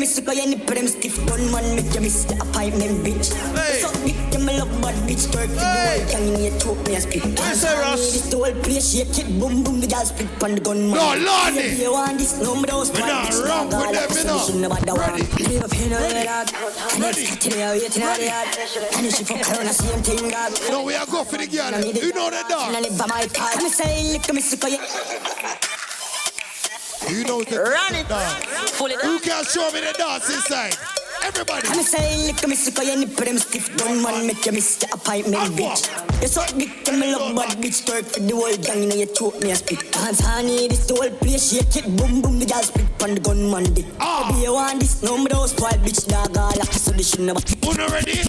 [SPEAKER 40] Say, me, suck your nipple, them stiff gun man, make you miss the appointment, bitch. Hey. So big, them love bad bitch, twerk for the whole gang in here, choke me and spit.
[SPEAKER 1] Yes, sir, Ross.
[SPEAKER 40] This the whole place, shake it, boom, boom, the girls spit on the gun man.
[SPEAKER 1] No, Lordy.
[SPEAKER 40] If you want this, no, me those
[SPEAKER 1] Me not
[SPEAKER 40] dog,
[SPEAKER 1] with them,
[SPEAKER 40] of
[SPEAKER 1] me
[SPEAKER 40] us,
[SPEAKER 1] no.
[SPEAKER 40] we shouldn't have had the one. Leave up here, no, yeah, dog. And next cut today, I'm waiting on the yard. And if she fuck her on the same thing, dog.
[SPEAKER 46] No, we are go for the girl. You know the dog.
[SPEAKER 40] I live by my car. A say, at me, suck your
[SPEAKER 46] You know the Run it. Who can show me the dance inside? Everybody.
[SPEAKER 40] I'm saying, look at me, sick of your nipple, them stiff gun man, make you miss the appointment, bitch. You so big, tell me love bad bitch, twerk for the whole gang, you know you choke me a spit. Dance honey, this the whole place, shake it, boom boom, the girls spit on the gun man dick. Ah. Baby, you want this, no me those spoil bitch, dog, all like so this shit never.
[SPEAKER 46] Una ready?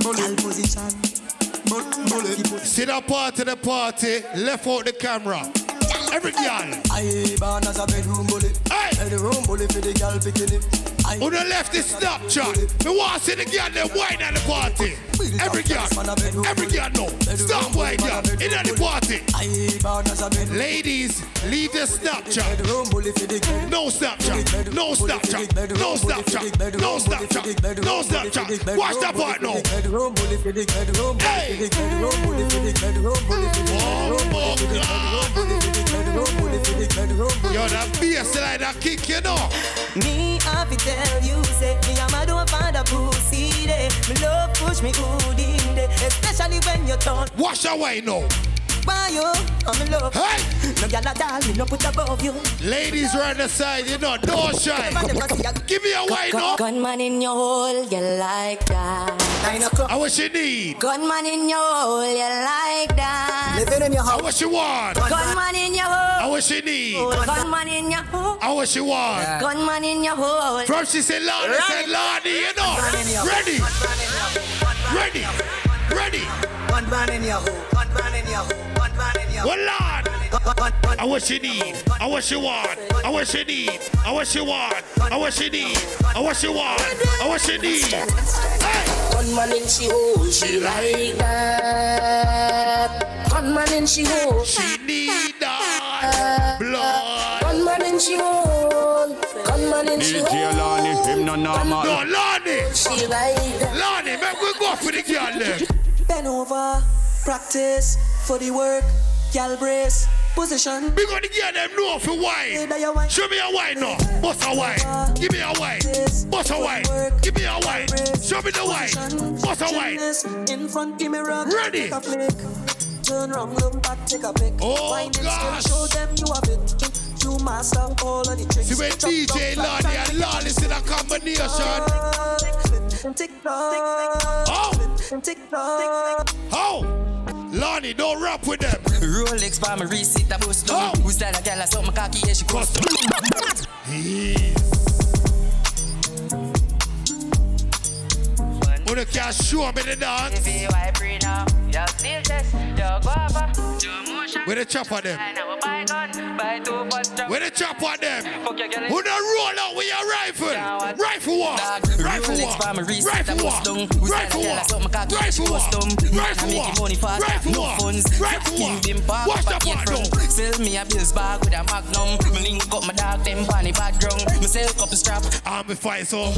[SPEAKER 40] Girl position.
[SPEAKER 46] See that part of the party, left out the camera. Every girl.
[SPEAKER 39] I born as a bedroom bully.
[SPEAKER 46] Hey.
[SPEAKER 39] Bedroom bully for the girl it.
[SPEAKER 46] On the left is Snapchat. Me want to see the girl them wine at the party. Every girl, every girl know. Stop wine girl in the party. Ladies, leave the Snapchat. No Snapchat. No Snapchat. No Snapchat. No Snapchat. No Snapchat. Watch that part now. Hey. Yo, that bass line that kick you know.
[SPEAKER 47] Me have to tell you, say me am a don't find a pussy there. Me love push me hood in there, especially when you turn.
[SPEAKER 46] Wash away now.
[SPEAKER 47] Why you? I'm in love.
[SPEAKER 46] Hey!
[SPEAKER 47] No gyal a doll, me no put above you.
[SPEAKER 46] Ladies right the side, you know, don't shy. Give me a wine now.
[SPEAKER 47] Gunman in your hole, you like that.
[SPEAKER 46] How what you need?
[SPEAKER 47] Gunman in your hole, you like that.
[SPEAKER 46] Living in your house. How what you want?
[SPEAKER 47] Gunman in your hole.
[SPEAKER 46] How what you need?
[SPEAKER 47] Gunman in your hole.
[SPEAKER 46] How what you want?
[SPEAKER 47] Gunman in your hole.
[SPEAKER 46] From she said, Lordy, said, Lordy, you know. Ready? Ready? Ready?
[SPEAKER 39] One man in your hole. One man in your hole. One man in your
[SPEAKER 46] Well, Lord. I what you need, I what you want, I what you need, I what you want, I what you need, I what you want, I what you need.
[SPEAKER 48] Gunman in she hole, she like that. Gunman in she hole,
[SPEAKER 46] she need that blood.
[SPEAKER 48] Gunman in she hole, gunman in she
[SPEAKER 32] DJ
[SPEAKER 48] hole.
[SPEAKER 32] Lonnie, him no normal.
[SPEAKER 46] No, Lonnie.
[SPEAKER 48] She like that.
[SPEAKER 46] Lonnie, make we go for the girl there.
[SPEAKER 47] Bend over, practice for the work, gal brace, position.
[SPEAKER 46] We gonna get them know for wine. Show me a wine now. Bust a wine. Give me a wine. Bust a wine. Give me a wine. Show me the wine. Bust a wine.
[SPEAKER 47] In front, give me rock.
[SPEAKER 46] Ready.
[SPEAKER 47] Turn round, look back, take a pic.
[SPEAKER 46] Oh,
[SPEAKER 47] Wine and
[SPEAKER 46] gosh.
[SPEAKER 47] show them you have it. You master all of the tricks.
[SPEAKER 46] See when DJ Lonnie and Lawless in a combination.
[SPEAKER 47] Tick tock.
[SPEAKER 46] Oh.
[SPEAKER 47] Tick tock.
[SPEAKER 46] Lonnie, don't rap with them.
[SPEAKER 49] Rolex by my receipt, I bust down. Who style a gal, I suck my cocky, yeah, she custom.
[SPEAKER 46] can show me the dance.
[SPEAKER 1] If you wipe free now, you still test, you. Do motion.
[SPEAKER 46] Where the chop on them?
[SPEAKER 1] I know buy gun, buy two but strong.
[SPEAKER 46] Where the chop on them?
[SPEAKER 1] Fuck your girl.
[SPEAKER 46] Who the roll out with your rifle? Rifle what? Rifle
[SPEAKER 1] Rolex
[SPEAKER 46] what?
[SPEAKER 1] for my
[SPEAKER 46] Rifle
[SPEAKER 1] that was
[SPEAKER 46] what?
[SPEAKER 1] dumb. Who said
[SPEAKER 46] Rifle
[SPEAKER 1] I
[SPEAKER 46] what?
[SPEAKER 1] something, cocky, she
[SPEAKER 46] Rifle what? Rifle what? Rifle what? Rifle
[SPEAKER 1] King
[SPEAKER 46] what?
[SPEAKER 1] bim pop,
[SPEAKER 46] Watch the
[SPEAKER 1] in
[SPEAKER 46] part
[SPEAKER 1] Sell me a bills bag with a magnum. Me link up my dog, them bunny bad drunk. Me sell couple strap.
[SPEAKER 46] I'm a fight so.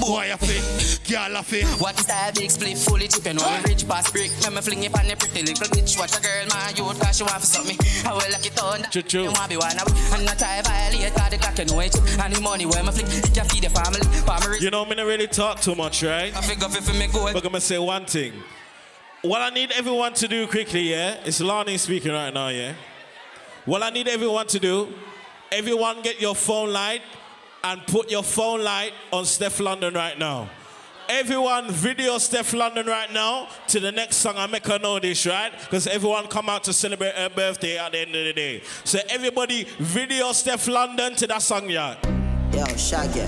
[SPEAKER 46] Boy, I fit. Girl, I fit.
[SPEAKER 1] What that big split fully chip and all rich past brick? Let me fling it on the pretty little bitch. Watch a girl, my youth, cause she want something. I will lock it on.
[SPEAKER 46] Choo-choo.
[SPEAKER 1] You want be one of And not I violate, cause the clock you know it. And the money where my flick, it can feed the family. Family.
[SPEAKER 46] You know, me not really talk too much, right?
[SPEAKER 1] I figure if me go.
[SPEAKER 46] But I'm gonna say one thing. What I need everyone to do quickly, yeah, it's Lonnie speaking right now, yeah. What I need everyone to do, everyone get your phone light and put your phone light on Stefflon Don right now. Everyone video Stefflon Don right now to the next song. I make her know this, right? Because everyone come out to celebrate her birthday at the end of the day. So everybody video Stefflon Don to that song, yeah.
[SPEAKER 16] Yo, Shaggy.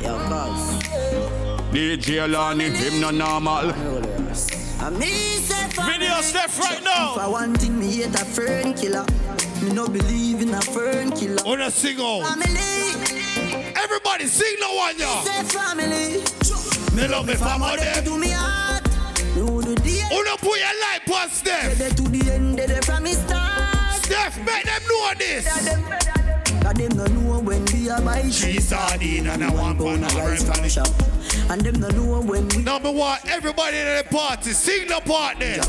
[SPEAKER 16] Yo, cuz.
[SPEAKER 32] DJ Lonnie, him no normal.
[SPEAKER 16] I me say for
[SPEAKER 46] Video. Steph right now.
[SPEAKER 16] For one thing, me hate a fern killer. Me no believe in a fern killer.
[SPEAKER 46] Wanna sing on?
[SPEAKER 16] Family.
[SPEAKER 46] Everybody sing no one, y'all.
[SPEAKER 16] Say family.
[SPEAKER 46] Me love me family.
[SPEAKER 16] They do me heart. Me who do the
[SPEAKER 46] Who don't put your light on Steph?
[SPEAKER 16] They to the end, they from me start.
[SPEAKER 46] Steph, make them know this.
[SPEAKER 16] Cause them no know when we are buy
[SPEAKER 46] Three sardine and a one pound of
[SPEAKER 16] rice from shop. And them no know when we
[SPEAKER 46] Number one, everybody in the party, sing the part there.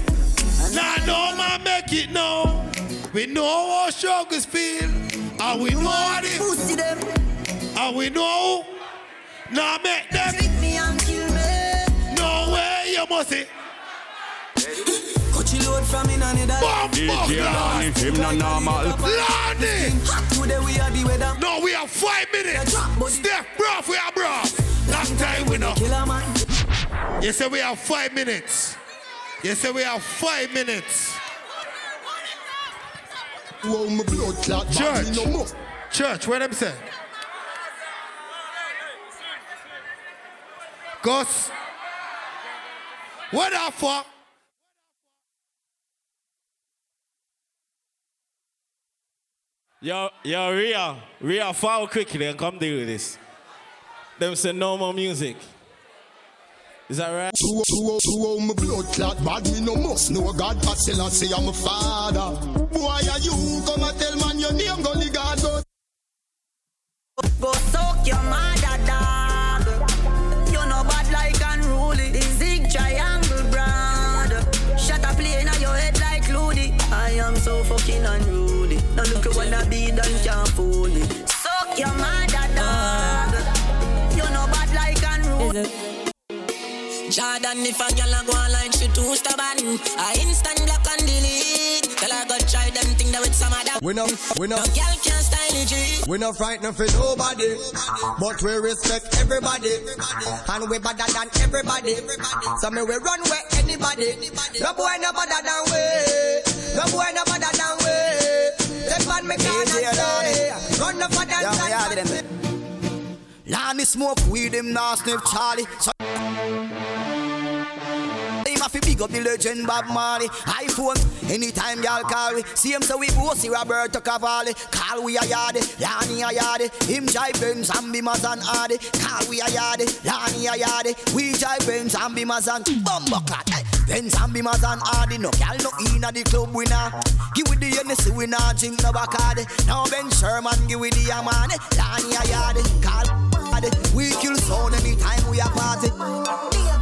[SPEAKER 46] Nah, no man make it now. We know how struggles feel. And we know how they
[SPEAKER 16] pussy them.
[SPEAKER 46] And we know. Now make them.
[SPEAKER 16] Trick me and kill me.
[SPEAKER 46] No way, you must say.
[SPEAKER 16] Cut you load from in and
[SPEAKER 46] Bomb,
[SPEAKER 32] DJ Lonnie, him no normal.
[SPEAKER 46] Lonnie!
[SPEAKER 16] Today we are the weather.
[SPEAKER 46] No, we have five minutes. Steph, bruv, we are bruv. Long time we know.
[SPEAKER 16] Killer man.
[SPEAKER 46] You say we have five minutes. You say we have five minutes.
[SPEAKER 11] Whoa, my blood clot, but
[SPEAKER 46] Church.
[SPEAKER 11] me no more.
[SPEAKER 46] Church, what them say? Gus. What up for? Yo, yo, Ria, Ria, follow quickly and come deal with this. Them say no more music. Is that right?
[SPEAKER 11] Two, two, two, oh, my blood clot, bad me no must know God, but still I say I'm a father. Why are you come and tell man your name, go the God, go
[SPEAKER 16] Go soak your mother dog. Triangle brand. Shut in your head like. I am so fucking unruly. Now look you wanna be done can't fool me. Soak your mother dog. You know bad like unruly.
[SPEAKER 50] Jordan, if a gal a go online, she too stubborn. I instant block and delete. Tell her go try them thing that with some other.
[SPEAKER 40] We no, we no,
[SPEAKER 50] No gal can style it, G.
[SPEAKER 40] we no frightened for nobody, but we respect everybody, and we better than everybody. So me we run where anybody. No boy no better than we, no boy no better than we. Take man me can eh. and say, run the father and
[SPEAKER 16] Nah, me smoke weed, him nah sniff Charlie. So big up the legend Bob Marley. iPhone, anytime y'all call. See him so we bossy Roberto Cavalli. Call we a yardy, Lani a yardy. Him drive Benz and be and Hardy. Call we a yardy, Lani a yardy. We drive Benz and be and Bumbo clat. Hey. Benz and be and Hardy. No gal no in at the club winner. Give with the Hennessy we nah drink no Bacardi. Now Ben Sherman give with the Yamane. Lani a yardy. Call Hardy. We kill sound anytime we a party.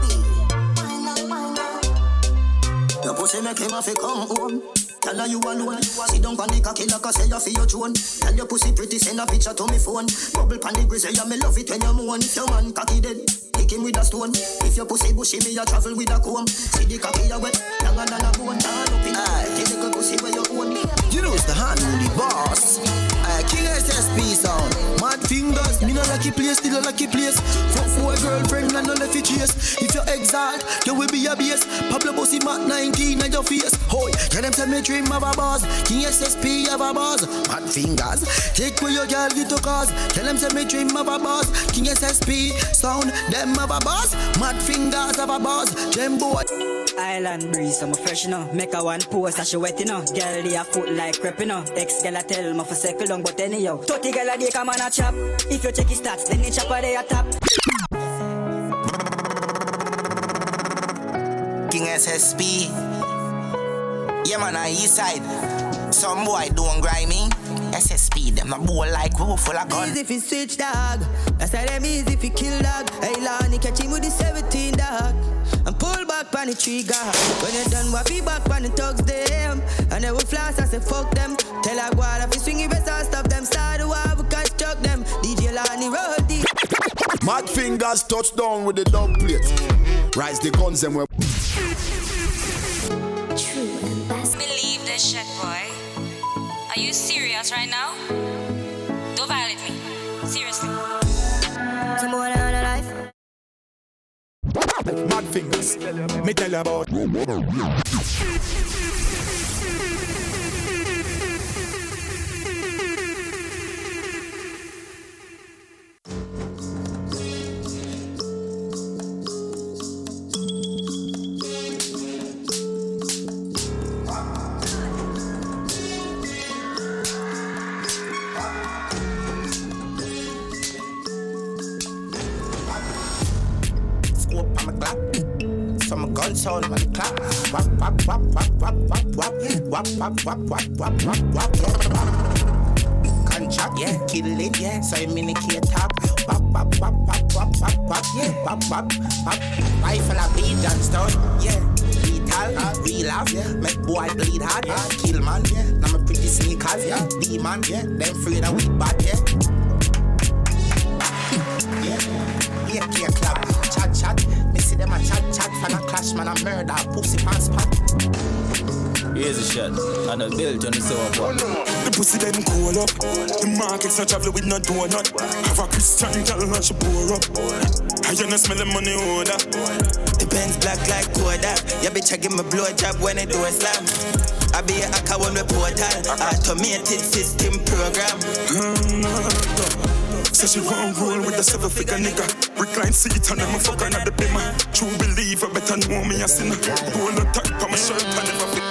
[SPEAKER 16] Pussy make him have to come home. Tell her you alone. Sit down on the cocky like I say you for your drone. Tell your pussy pretty, send a picture to me phone. Bubble pan the grizzly, yeah, me love it when you moan. If your man cocky dead, kick him with a stone. If your pussy bushy, me a travel with a comb. See the cocky you wet, younger than a bone. Turn up in the little pussy where you own. It's the hand the boss. Uh, King SSP sound. Mad fingers, me no
[SPEAKER 11] lucky place, still a lucky place. Fuck boy, girlfriend, and no left you chase. If you exalt, you will be a base. Pablo Bossy Mac 19 on your face. Hoy, tell them tell me dream of a boss. King SSP have a boss. Hot fingers, take where your girl get to cause. Tell them tell me dream of a boss. King SSP, sound them have a boss. Mad fingers have a boss. Gem boy.
[SPEAKER 12] Island breeze, I'm a fresh, you know. Make a one post, and she wet, you know. Girl, they a foot like crep, you know. Ex girl, I tell me for second long, but anyhow. 30 girl, a day come on a chop. If you check his stats, then the chopper, they a top.
[SPEAKER 16] King SSP. Yeah, man, on east side. Some boy don't grind me. SSP, them a boy like roof full of gun.
[SPEAKER 12] Easy if you switch dog. That's how them easy if you kill dog. Hey, Lonnie, catch him with the 17 dog. And pull back on the trigger. When you done, what be back on the thugs them. And they will flash, I say fuck them. Tell a guard if you swing your best, I'll stop them. Start the war, we can struck them. DJ Lonnie, roll deep.
[SPEAKER 7] Mad fingers touch down with the dub plate. Rise the guns and we're.
[SPEAKER 51] Believe this shit, boy. Are you serious right now?
[SPEAKER 7] Mad fingers. Me tell you about.
[SPEAKER 16] So my gun sound on the clock. Wap, wap, wap, wap, wap, wap, wap. Wap, wap, wap, wap, wap, wap, wap, wap. Contract, yeah, kill it, yeah. So I'm in the key top. Wap, wap, wap, wap, wap, wap, wap, yeah. Wap, wap, wap. Rifle a beat and stone, yeah. Lethal, real off, yeah. Make boy bleed hard, yeah. Kill man. Now my pretty sneakers, yeah. Demon, yeah. Them afraid of we bad, yeah. Yeah, yeah, yeah, them a chat, chat, fan a clash, man, a murder, pussy pants spot.
[SPEAKER 52] Here's a shot. And a build on the sewer pot.
[SPEAKER 27] The pussy them cool up. The markets not travel with no donut. Have a Christian girl and she pour up. I you not smell the money order.
[SPEAKER 16] The Benz black like Kodak. Yeah, bitch, I give me blow job when I do a slam. I be a hacker when we portal. Automated system program.
[SPEAKER 27] Mm, [LAUGHS] Say she won't roll with a seven figure nigga. Recline seat and I'm a fucker not the bimmer. True believer, better know me a sinner. Roll a tight on my shirt and never fit.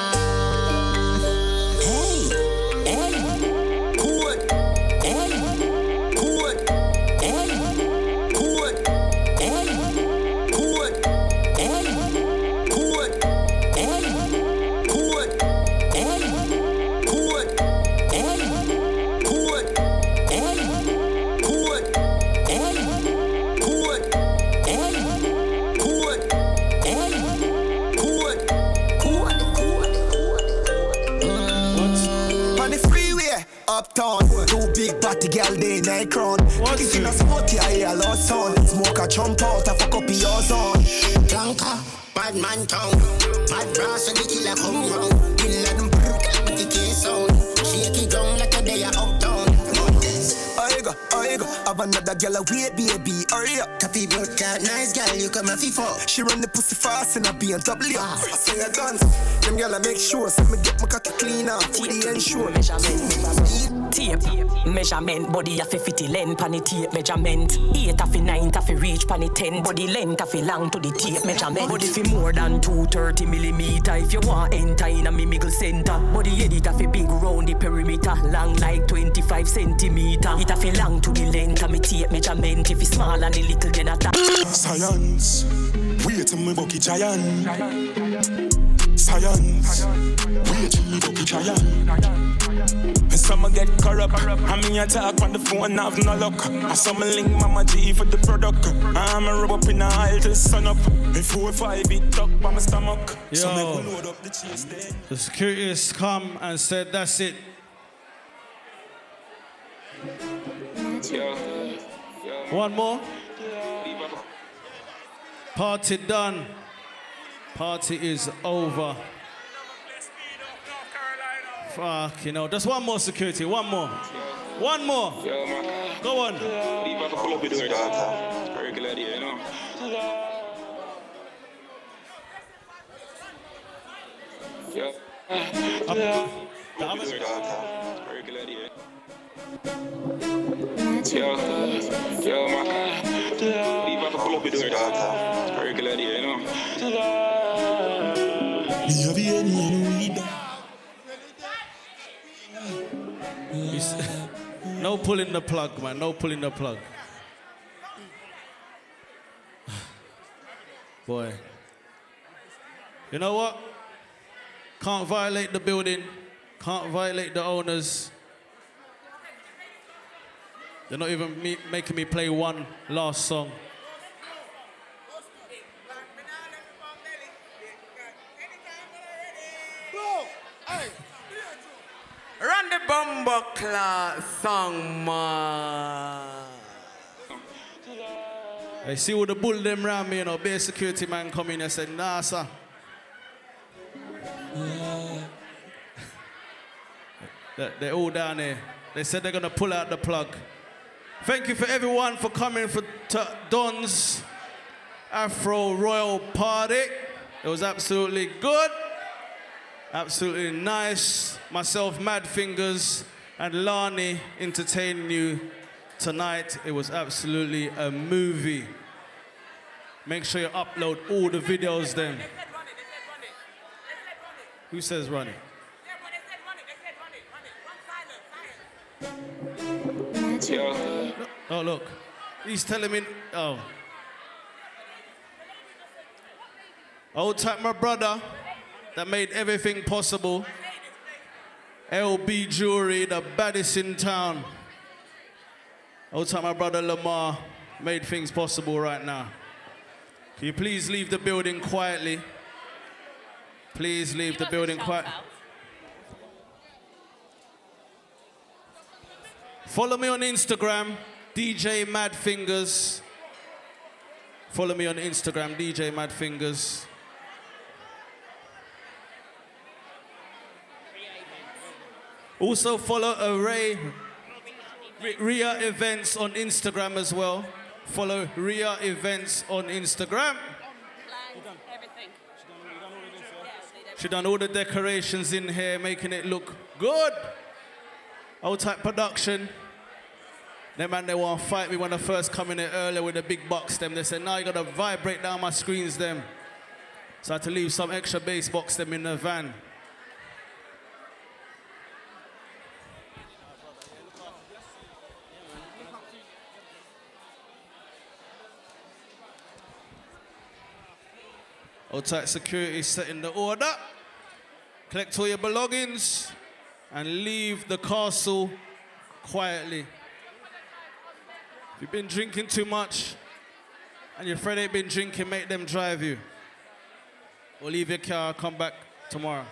[SPEAKER 11] They in a crown. What's in a spot, yeah, yeah, lost sound. Smoke a jump out, I fuck up your zone.
[SPEAKER 16] Blanca, bad man town. Bad brass and the killer come round. Kill them brrrr, with the case sound. Shake it down like a day a uptown.
[SPEAKER 11] I go, I go. Have another girl, wait, baby, hurry up.
[SPEAKER 16] Happy blood cat, nice girl, you come and fuck.
[SPEAKER 11] She run the pussy fast and I in a BMW. I say a guns. Them girl, I make sure, so me get my cocky clean off with the ensure.
[SPEAKER 53] Tape, measurement, body a fi fifty length pan the tape measurement. Eight a fi nine a fi reach pan the ten. Body length a fi long to the tape measurement. Body fi more than two thirty millimeter if you want enter in a me middle center. Body edit a fi big round the perimeter, long like twenty five centimeter. It a fi long to the length of me tape measurement. If it's small and the little then a
[SPEAKER 27] Science, wait till me bucky giant. Science, wait till me bucky giant. And some get corrupt. I mean, I talk on the phone, have no luck. I some link Mama G for the product. I'm a rub up in the aisle till sun up. Before five, it tuck by my stomach.
[SPEAKER 1] Yo.
[SPEAKER 27] make we load up the chase then.
[SPEAKER 1] The security has come and said, that's it. One more. Party done. Party is over. Fuck, you know. Just one more security. One more. One more. Go on.
[SPEAKER 54] Leave back a pull up [LAUGHS]
[SPEAKER 1] no pulling the plug, man. No pulling the plug. [SIGHS] Boy. You know what? Can't violate the building. Can't violate the owners. They're not even me- making me play one last song.
[SPEAKER 55] Run the class song, man.
[SPEAKER 1] I see all the bull them round me, you know, base security man come in and said, nah, sir. They- They're all down there. They said they're gonna pull out the plug. Thank you for everyone for coming for to Don's Afro Royal Party. It was absolutely good, absolutely nice. Myself, Mad Fingers, and Lani entertaining you tonight. It was absolutely a movie. Make sure you upload all the videos then. Who says run it? Oh, look. He's telling me. Oh. Old type, my brother that made everything possible. LB Jewelry, the baddest in town. Old time, my brother Lamar made things possible right now. Can you please leave the building quietly? Please leave the building quietly. Follow me on Instagram, DJ Mad Fingers. Follow me on Instagram, DJ Mad Fingers. Also follow Array Ria Events on Instagram as well. Follow Ria Events on Instagram. She done all the decorations in here, making it look good. Old type production. Them man, they want to fight me when I first come in here earlier with the big box. Them, they said, now you gotta vibrate down my screens. Them, so I had to leave some extra bass box them in the van. Old tight security setting the order. Collect all your belongings and leave the castle quietly. If you've been drinking too much and your friend ain't been drinking, make them drive you. Or leave your car, come back tomorrow.